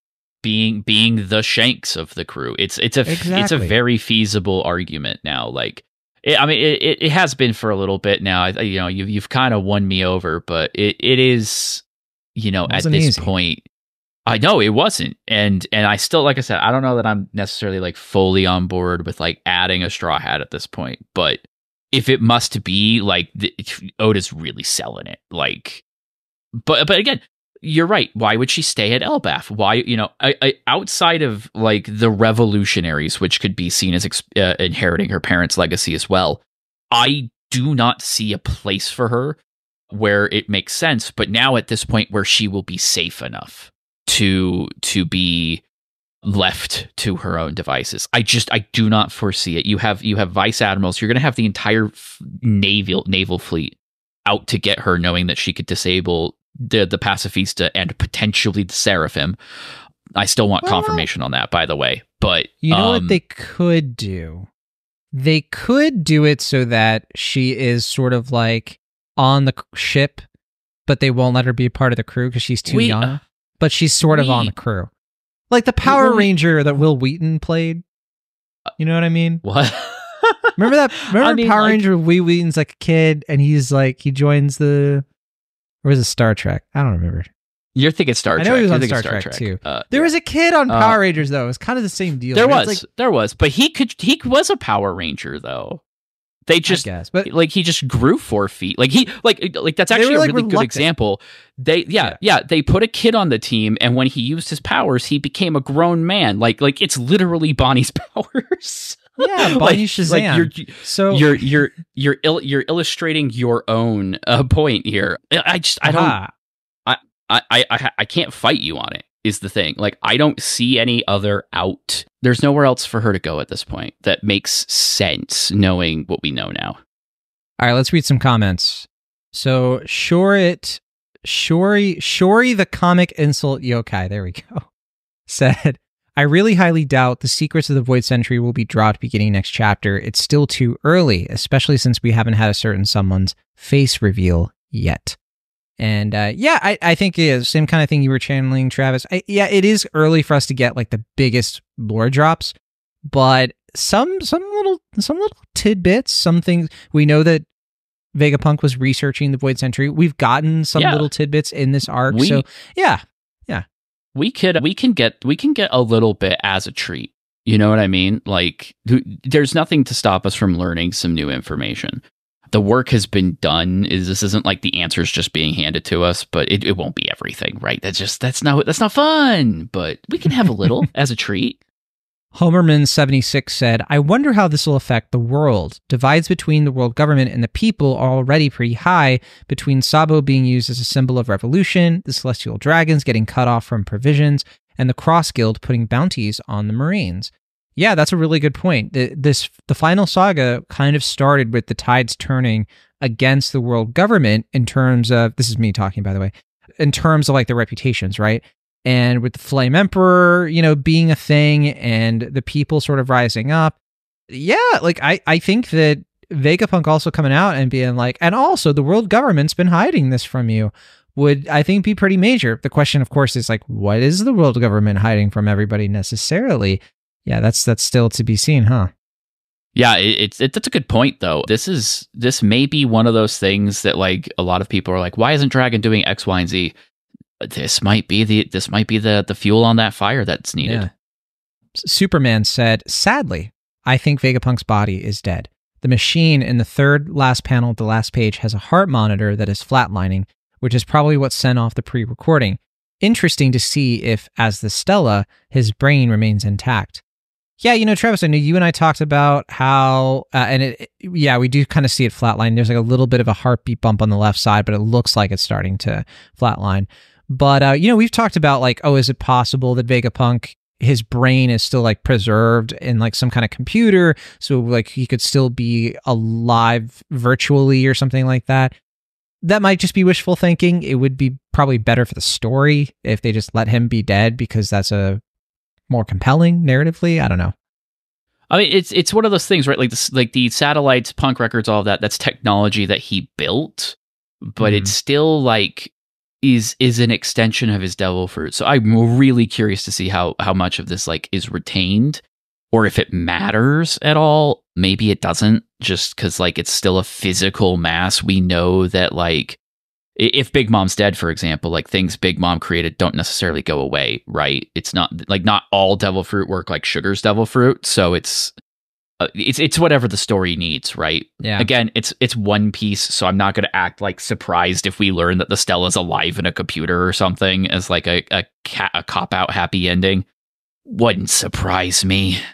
being being the Shanks of the crew. It's it's a exactly. it's a very feasible argument now. Like, it, I mean, it, it has been for a little bit now. I, you know, you've you've kind of won me over, but it it is, you know, at this easy. point, I know it wasn't, and and I still, like I said, I don't know that I'm necessarily like fully on board with like adding a straw hat at this point, but if it must be like the, Oda's really selling it, like, but but again, you're right. Why would she stay at Elbaf? Why, you know, I, I, outside of like the revolutionaries, which could be seen as uh, inheriting her parents' legacy as well, I do not see a place for her where it makes sense. But now at this point, where she will be safe enough to to be left to her own devices, I just I do not foresee it. You have you have vice admirals. You're going to have the entire naval naval fleet out to get her, knowing that she could disable the the pacifista and potentially the seraphim. I still want well, confirmation on that, by the way. But you know um, what they could do? They could do it so that she is sort of like on the ship, but they won't let her be a part of the crew because she's too we, young. Uh, but she's sort we, of on the crew, like the Power Ranger that Wil Wheaton played. You know what I mean? What? remember that? Remember I mean, Power like, Ranger? Wil Wheaton's like a kid, and he's like he joins the or was it Star Trek? I don't remember. You're thinking Star Trek. I know he was on Star, Star, Trek, Trek. too. Uh, there was a kid on uh, Power uh, Rangers though. It was kind of the same deal. There was, like, there was, but he could he was a Power Ranger though. They just guess, but like he just grew four feet. Like he like like that's actually a like really reluctant. good example. They yeah, yeah, yeah they put a kid on the team, and when he used his powers, he became a grown man. Like like it's literally Bonney's powers. Yeah, Bonney like, Shazam. Like you're, so you're you're you're il- you're illustrating your own uh, point here. I just I don't I, I I I can't fight you on it is the thing. Like I don't see any other out. There's nowhere else for her to go at this point that makes sense knowing what we know now. All right, let's read some comments. So Shorit Shori Shori the comic insult yokai, there we go. Said I really highly doubt the secrets of the Void Century will be dropped beginning next chapter. It's still too early, especially since we haven't had a certain someone's face reveal yet. And uh, yeah, I, I think it is same kind of thing you were channeling, Travis. I, yeah, it is early for us to get like the biggest lore drops, but some some little some little tidbits, some things we know that Vegapunk was researching the Void Century. We've gotten some yeah. little tidbits in this arc, we, so yeah, yeah, we could we can get we can get a little bit as a treat. You know what I mean? Like, there's nothing to stop us from learning some new information the work has been done is this isn't like the answers just being handed to us but it, it won't be everything right that's just that's not that's not fun but we can have a little as a treat Homerman76 said, I wonder how this will affect the world. Divides between the world government and the people are already pretty high, between Sabo being used as a symbol of revolution, the celestial dragons getting cut off from provisions, and the Cross Guild putting bounties on the Marines. Yeah, that's a really good point. This the final saga kind of started with the tides turning against the world government in terms of this is me talking by the way, in terms of like their reputations, right? And with the Flame Emperor, you know, being a thing and the people sort of rising up. Yeah, like I I think that Vegapunk also coming out and being like, and also the world government's been hiding this from you would I think be pretty major. The question, of course, is like, what is the world government hiding from everybody necessarily? yeah, that's that's still to be seen, huh? Yeah, it's it, that's a good point though. This is this may be one of those things that like a lot of people are like, why isn't Dragon doing X, Y, and Z? This might be the this might be the the fuel on that fire that's needed. Yeah. Superman said, "Sadly, I think Vegapunk's body is dead. The machine in the third last panel of the last page has a heart monitor that is flatlining, which is probably what sent off the pre-recording. Interesting to see if, as the Stella, his brain remains intact." Yeah, you know, Travis, I know you and I talked about how, uh, and it, yeah, we do kind of see it flatline. There's like a little bit of a heartbeat bump on the left side, but it looks like it's starting to flatline. But, uh, you know, we've talked about like, oh, is it possible that Vegapunk, his brain is still like preserved in like some kind of computer? So like he could still be alive virtually or something like that. That might just be wishful thinking. It would be probably better for the story if they just let him be dead because that's a more compelling narratively. I don't know. I mean, it's it's one of those things, right? Like this, like the satellites, punk records, all of that. That's technology that he built, but mm-hmm. it's still like is is an extension of his devil fruit. So I'm really curious to see how how much of this like is retained or if it matters at all. Maybe it doesn't just cuz like it's still a physical mass. We know that like if Big Mom's dead, for example, like things Big Mom created don't necessarily go away, right? It's not like not all devil fruit work like Sugar's devil fruit, so it's uh, it's it's whatever the story needs, right? Yeah. Again, it's it's one piece, so I'm not going to act like surprised if we learn that the Stella's alive in a computer or something as like a a, ca- a cop out happy ending. Wouldn't surprise me.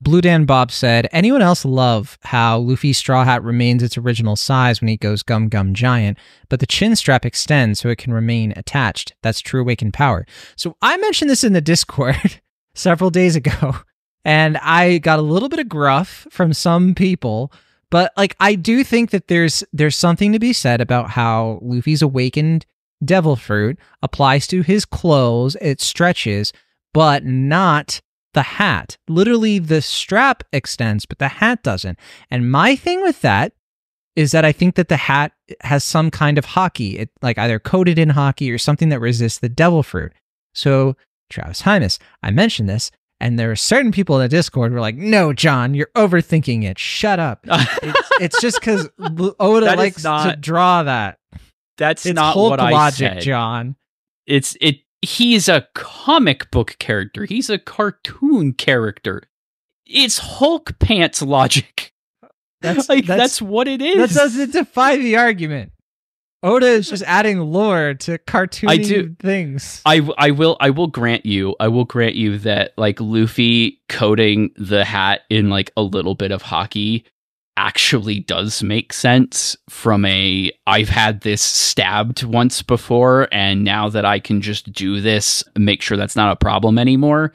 Blue Dan Bob said, Anyone else love how Luffy's straw hat remains its original size when he goes gum gum giant, but the chin strap extends so it can remain attached? That's true awakened power. So I mentioned this in the Discord several days ago, and I got a little bit of gruff from some people. But like I do think that there's there's something to be said about how Luffy's awakened devil fruit applies to his clothes, it stretches, but not the hat. Literally, the strap extends, but the hat doesn't. And my thing with that is that I think that the hat has some kind of haki, it like either coated in haki or something that resists the devil fruit. So, Travis Hymas, I mentioned this, and there are certain people in the Discord who are like, "No, Jon, you're overthinking it. Shut up." it's, it's just because Oda likes to draw that. That's It's not what I logic, said. Jon. It's it. He's a comic book character. He's a cartoon character. It's Hulk pants logic. That's like that's, that's, what it is. that doesn't defy the argument. Oda is just adding lore to cartoony I do- things. I, I will I will grant you I will grant you that like Luffy coating the hat in like a little bit of haki actually does make sense from a I've had this stabbed once before and now that I can just do this make sure that's not a problem anymore.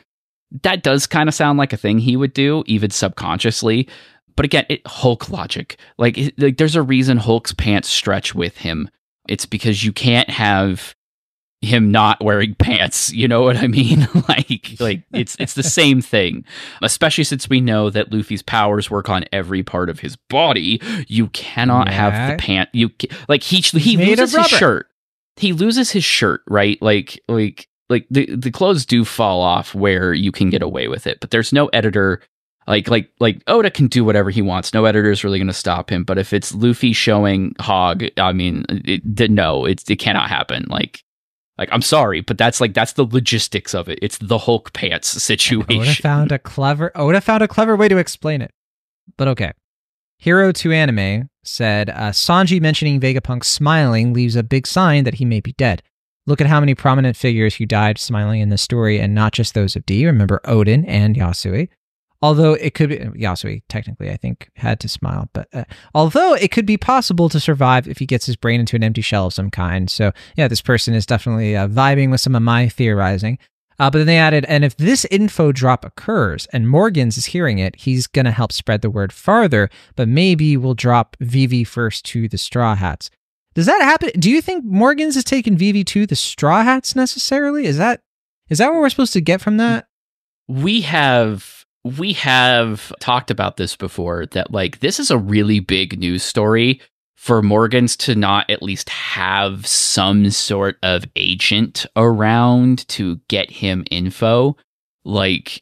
That does kind of sound like a thing he would do even subconsciously. But again it Hulk logic. Like, like there's a reason Hulk's pants stretch with him it's because you can't have him not wearing pants you know what i mean? Like like it's it's the same thing. Especially since we know that luffy's powers work on every part of his body you cannot have the pant you like he he loses his shirt. He loses his shirt right? Like like like the the clothes do fall off where you can get away with it but there's no editor like like like Oda can do whatever he wants. No editor is really going to stop him. But if it's Luffy showing Hog, I mean, it, it, no, it it cannot happen. Like like I'm sorry, but that's like that's the logistics of it. It's the Hulk pants situation. Oda found a clever Oda found a clever way to explain it. But okay. Hero to Anime said uh, Sanji mentioning Vegapunk smiling leaves a big sign that he may be dead. Look at how many prominent figures who died smiling in the story, and not just those of D. Remember Oden and Yasuie. Although it could be Yasuie, technically, I think had to smile, but uh, although it could be possible to survive if he gets his brain into an empty shell of some kind. So yeah, this person is definitely uh, vibing with some of my theorizing. Uh, but then they added, and if this info drop occurs and Morgans is hearing it, he's going to help spread the word farther, but maybe we'll drop Vivi first to the Straw Hats. Does that happen? Do you think Morgans is taking Vivi to the Straw Hats necessarily? Is that is that what we're supposed to get from that? we have we have talked about this before that like this is a really big news story for Morgans to not at least have some sort of agent around to get him info like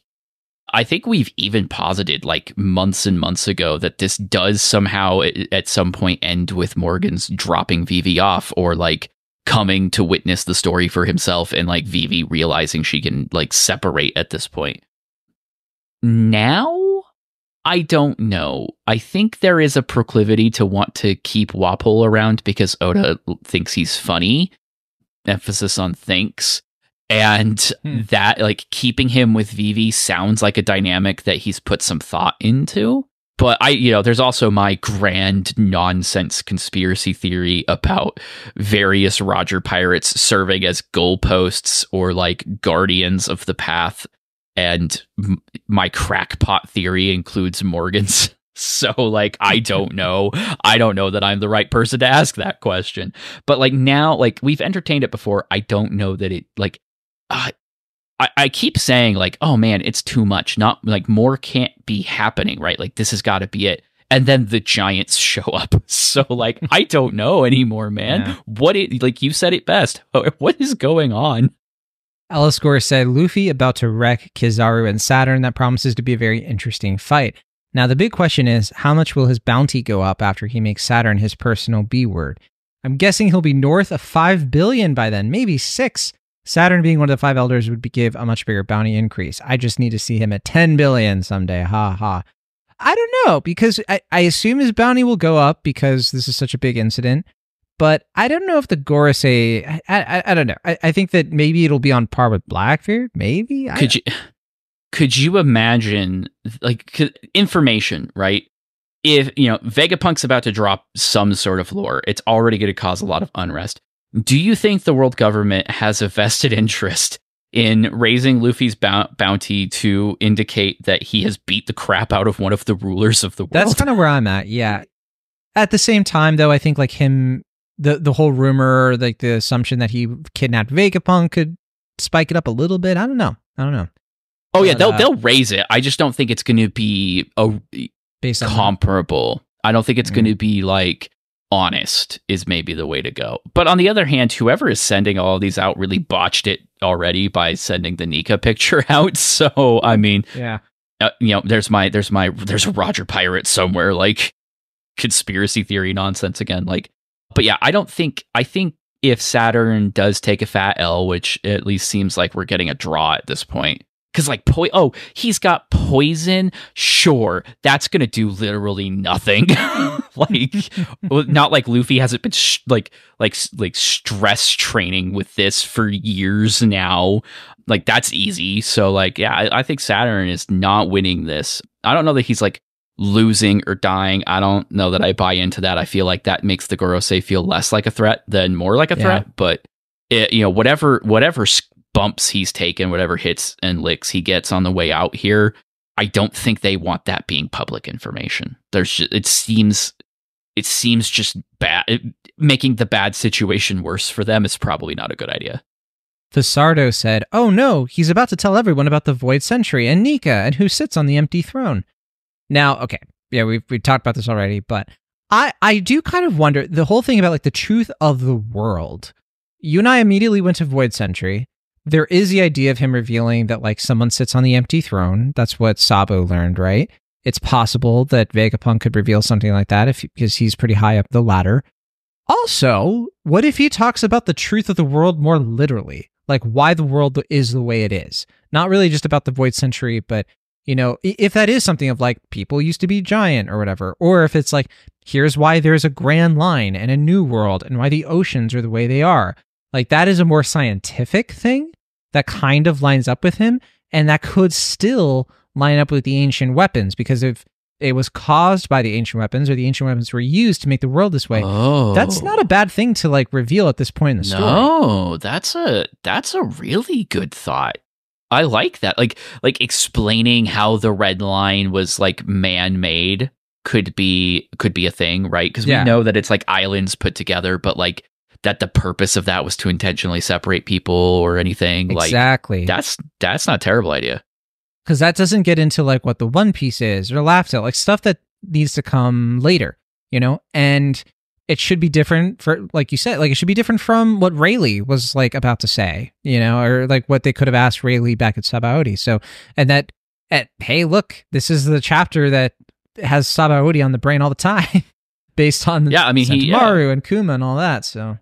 I think we've even posited like months and months ago that this does somehow at- some point end with Morgan's dropping Vivi off or like coming to witness the story for himself and like Vivi realizing she can like separate at this point. Now, I don't know. I think there is a proclivity to want to keep Wapol around because Oda thinks he's funny. Emphasis on thinks. And Hmm. that, like, keeping him with Vivi sounds like a dynamic that he's put some thought into. But I, you know, there's also my grand nonsense conspiracy theory about various Roger pirates serving as goalposts or like guardians of the path. And m- my crackpot theory includes Morgan's. So, like, I don't know. I don't know that I'm the right person to ask that question. But, like, now, like, we've entertained it before. I don't know that it, like, uh, I, I keep saying, like, oh man, it's too much. Not like more can't be happening, right? Like, this has got to be it. and then the giants show up. So like I don't know anymore, man. Yeah. What it like you said it best. What is going on? Alice said Luffy about to wreck Kizaru and Saturn. That promises to be a very interesting fight. Now, the big question is how much will his bounty go up after he makes Saturn his personal B word? I'm guessing he'll be north of 5 billion by then, maybe 6. Saturn being one of the five elders would give a much bigger bounty increase. I just need to see him at 10 billion someday. Ha ha. I don't know because I, I assume his bounty will go up because this is such a big incident. But I don't know if the Gorosei. I, I, I don't know. I, I think that maybe it'll be on par with Blackbeard. Maybe. Could you could you imagine like information, right? If you know Vegapunk's about to drop some sort of lore, it's already going to cause a lot of unrest. Do you think the world government has a vested interest in raising Luffy's bou- bounty to indicate that he has beat the crap out of one of the rulers of the world? That's kind of where I'm at. Yeah. At the same time, though, I think like him, the the whole rumor, like the assumption that he kidnapped Vegapunk could spike it up a little bit. I don't know. I don't know. oh yeah, but, they'll uh, they'll raise it. I just don't think it's going to be a Based comparable. I don't think it's Mm. going to be like honest is maybe the way to go. But on the other hand, whoever is sending all these out really botched it already by sending the Nika picture out. So I mean, yeah. uh, you know, there's my there's my there's a Roger pirate somewhere like conspiracy theory nonsense again. Like, but yeah, I don't think I think if Saturn does take a fat L, which at least seems like we're getting a draw at this point. Cause like po- oh he's got poison? Sure. That's gonna do literally nothing. Like not like Luffy hasn't been sh- like like like stress training with this for years now. Like that's easy. So like yeah I, I think Saturn is not winning this. I don't know that he's like losing or dying I don't know that I buy into that I feel like that makes the Gorosei feel less like a threat than more like a Yeah. threat but it, you know whatever whatever bumps he's taken whatever hits and licks he gets on the way out here I don't think they want that being public information. There's just, it seems it seems just bad it- making the bad situation worse for them is probably not a good idea. Fasardo said, Oh no, he's about to tell everyone about the Void Century and Nika and who sits on the empty throne. Now, okay, yeah, we've we talked about this already, but I I do kind of wonder the whole thing about like the truth of the world. You and I immediately went to Void Century. There is the idea of him revealing that like someone sits on the empty throne. That's what Sabo learned, right? It's possible that Vegapunk could reveal something like that if because he's pretty high up the ladder. Also, what if he talks about the truth of the world more literally? Like why the world is the way it is. Not really just about the void century, but you know, if that is something of like people used to be giant or whatever, or if it's like here's why there's a grand line and a new world and why the oceans are the way they are. Like that is a more scientific thing that kind of lines up with him and that could still line up with the ancient weapons because if it was caused by the ancient weapons or the ancient weapons were used to make the world this way, Oh, that's not a bad thing to like reveal at this point in the story. No, that's a that's a really good thought. I like that. Like like explaining how the red line was like man made could be could be a thing, right? Because Yeah. we know that it's like islands put together, but like that the purpose of that was to intentionally separate people or anything. Like exactly. that's that's not a terrible idea. Because that doesn't get into like what the One Piece is or Laugh Tale, like stuff that needs to come later, you know? And it should be different for, like you said, like it should be different from what Rayleigh was like about to say, you know, or like what they could have asked Rayleigh back at Sabaody. So, and that, at, hey, look, this is the chapter that has Sabaody on the brain all the time based on Yeah, I mean, he- yeah. And Kuma and all that. So,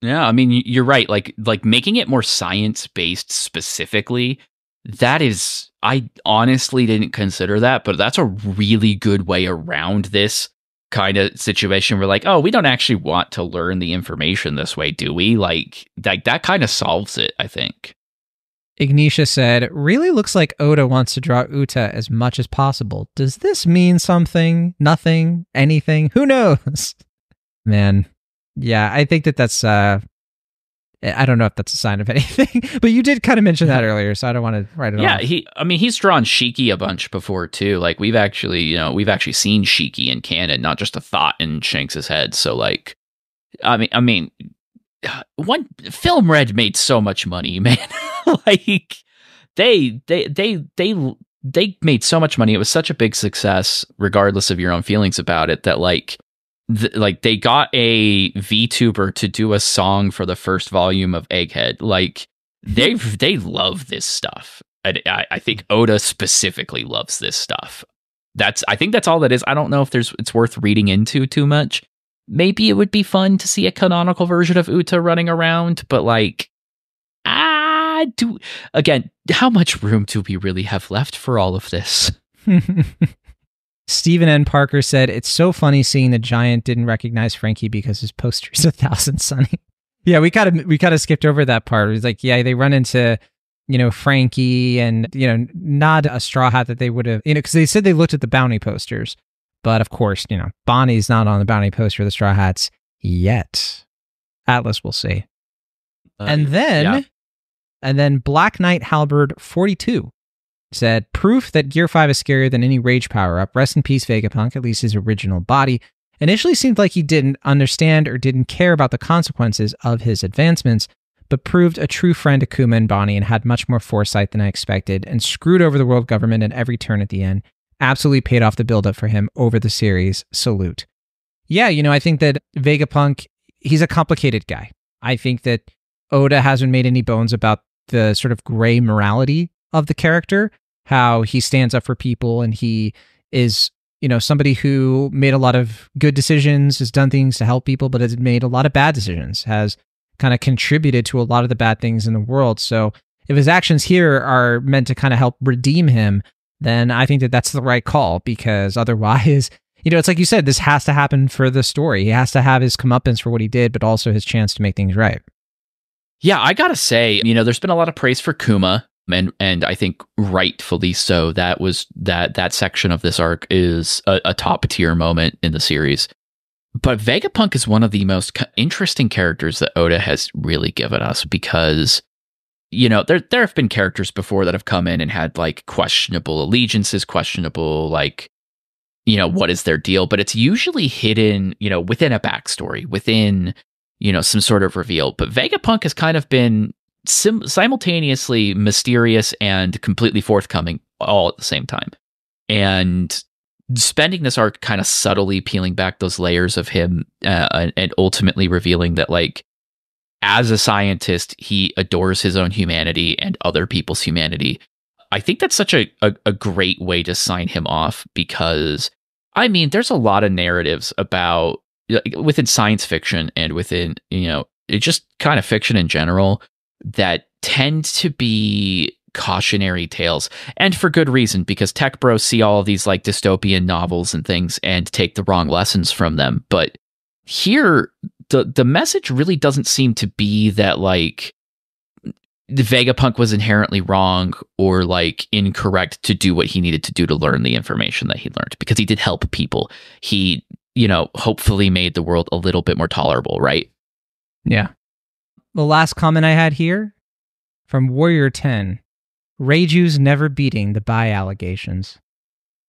Yeah, I mean you're right. Like like making it more science based specifically. That is, I honestly didn't consider that, but that's a really good way around this kind of situation. We're like, oh, we don't actually want to learn the information this way, do we? Like, like that kind of solves it. I think. Ignitia said, really looks like Oda wants to draw Uta as much as possible. Does this mean something? Nothing? Anything? Who knows? Man. Yeah, I think that that's, uh, I don't know if that's a sign of anything, but you did kind of mention that earlier, so I don't want to write it Yeah, off. he. I mean, he's drawn Shiki a bunch before too. Like we've actually, you know, we've actually seen Shiki in canon, not just a thought in Shanks's head. So like, I mean, I mean, one film red made so much money, man. like they, they, they, they they made so much money. It was such a big success, regardless of your own feelings about it, that like th- like they got a VTuber to do a song for the first volume of Egghead. Like they they love this stuff. I, I think Oda specifically loves this stuff. That's I think that's all that is. I don't know if there's it's worth reading into too much. Maybe it would be fun to see a canonical version of Uta running around, but like ah do again, how much room do we really have left for all of this? Stephen N. Parker said, It's so funny seeing the giant didn't recognize Franky because his poster is a thousand sunny. yeah, we kind of we kind of skipped over that part. It was like, yeah, they run into you know, Franky and, you know, not a straw hat that they would have, you know, because they said they looked at the bounty posters. But of course, you know, Bonney's not on the bounty poster of the straw hats yet. Atlas will see. Uh, and then, yeah. and then Black Knight Halberd 42 said proof that Gear 5 is scarier than any rage power up. Rest in peace, Vegapunk, at least his original body. Initially seemed like he didn't understand or didn't care about the consequences of his advancements, but proved a true friend to Kuma and Bonney and had much more foresight than I expected and screwed over the world government at every turn at the end. Absolutely paid off the buildup for him over the series. Salute. Yeah, you know, I think that Vegapunk, he's a complicated guy. I think that Oda hasn't made any bones about the sort of gray morality of the character, how he stands up for people and he is, you know, somebody who made a lot of good decisions, has done things to help people, but has made a lot of bad decisions, has kind of contributed to a lot of the bad things in the world. So if his actions here are meant to kind of help redeem him, then I think that that's the right call because otherwise, you know, it's like you said, this has to happen for the story. He has to have his comeuppance for what he did, but also his chance to make things right. Yeah, I gotta say, you know, there's been a lot of praise for Kuma, and and I think rightfully so. That was that that section of this arc is a, a top tier moment in the series. But Vegapunk is one of the most interesting characters that Oda has really given us because you know there there have been characters before that have come in and had like questionable allegiances, questionable like you know what is their deal, but it's usually hidden you know within a backstory, within you know some sort of reveal. But Vegapunk has kind of been sim- simultaneously mysterious and completely forthcoming all at the same time. And spending this arc kind of subtly peeling back those layers of him uh, and ultimately revealing that like as a scientist he adores his own humanity and other people's humanity i think that's such a, a, a great way to sign him off because i mean there's a lot of narratives about within science fiction and within you know it just kind of fiction in general that tend to be cautionary tales. And for good reason, because tech bros see all these like dystopian novels and things and take the wrong lessons from them. But here, the the message really doesn't seem to be that like the Vegapunk was inherently wrong or like incorrect to do what he needed to do to learn the information that he learned because he did help people. He, you know, hopefully made the world a little bit more tolerable, right? Yeah. The last comment I had here from Warrior 10 Reiju never beating the bi allegations.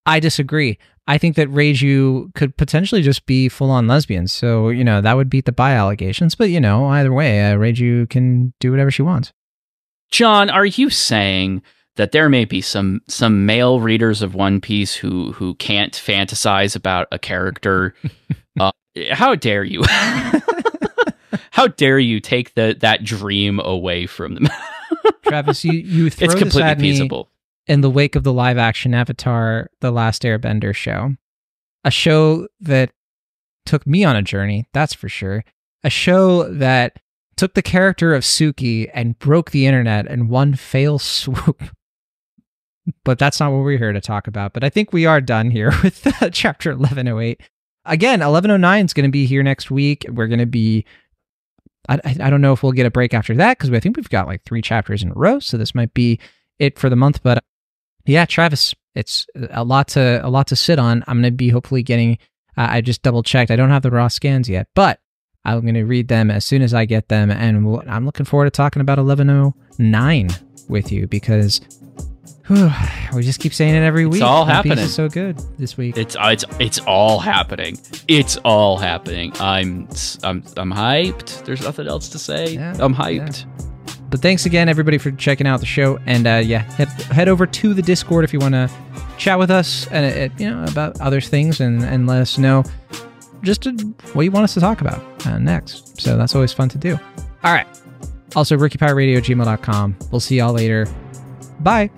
I disagree. I think that Reiju could potentially just be full on lesbians. So, you know, that would beat the bi allegations. But, you know, either way, uh, Reiju can do whatever she wants. Jon, are you saying that there may be some some male readers of One Piece who who can't fantasize about a character? uh, how dare you? how dare you take the that dream away from them? Travis, you you throw it's completely this at feasible. Me in the wake of the live action Avatar: The Last Airbender show, a show that took me on a journey. That's for sure. A show that took the character of Suki and broke the internet in one fail swoop. but that's not what we're here to talk about. But I think we are done here with uh, chapter 1108. Again, 1109 is going to be here next week. We're going to be I, I don't know if we'll get a break after that because I think we've got like three chapters in a row. So this might be it for the month. But yeah, Travis, it's a lot to a lot to sit on. I'm going to be hopefully getting. Uh, I just double checked. I don't have the raw scans yet, but I'm going to read them as soon as I get them, and we'll, I'm looking forward to talking about 1109 with you because we just keep saying it every week. It's all One happening. Piece is so good this week. It's uh, it's it's all happening. It's all happening. I'm I'm I'm hyped. There's nothing else to say. Yeah, I'm hyped. Yeah. but thanks again, everybody, for checking out the show. And uh, yeah, head, head over to the Discord if you want to chat with us and uh, you know about other things and, and let us know just to, what you want us to talk about uh, next. So that's always fun to do. All right. Also, rookiepiratradio@gmail.com. We'll see y'all later. Bye.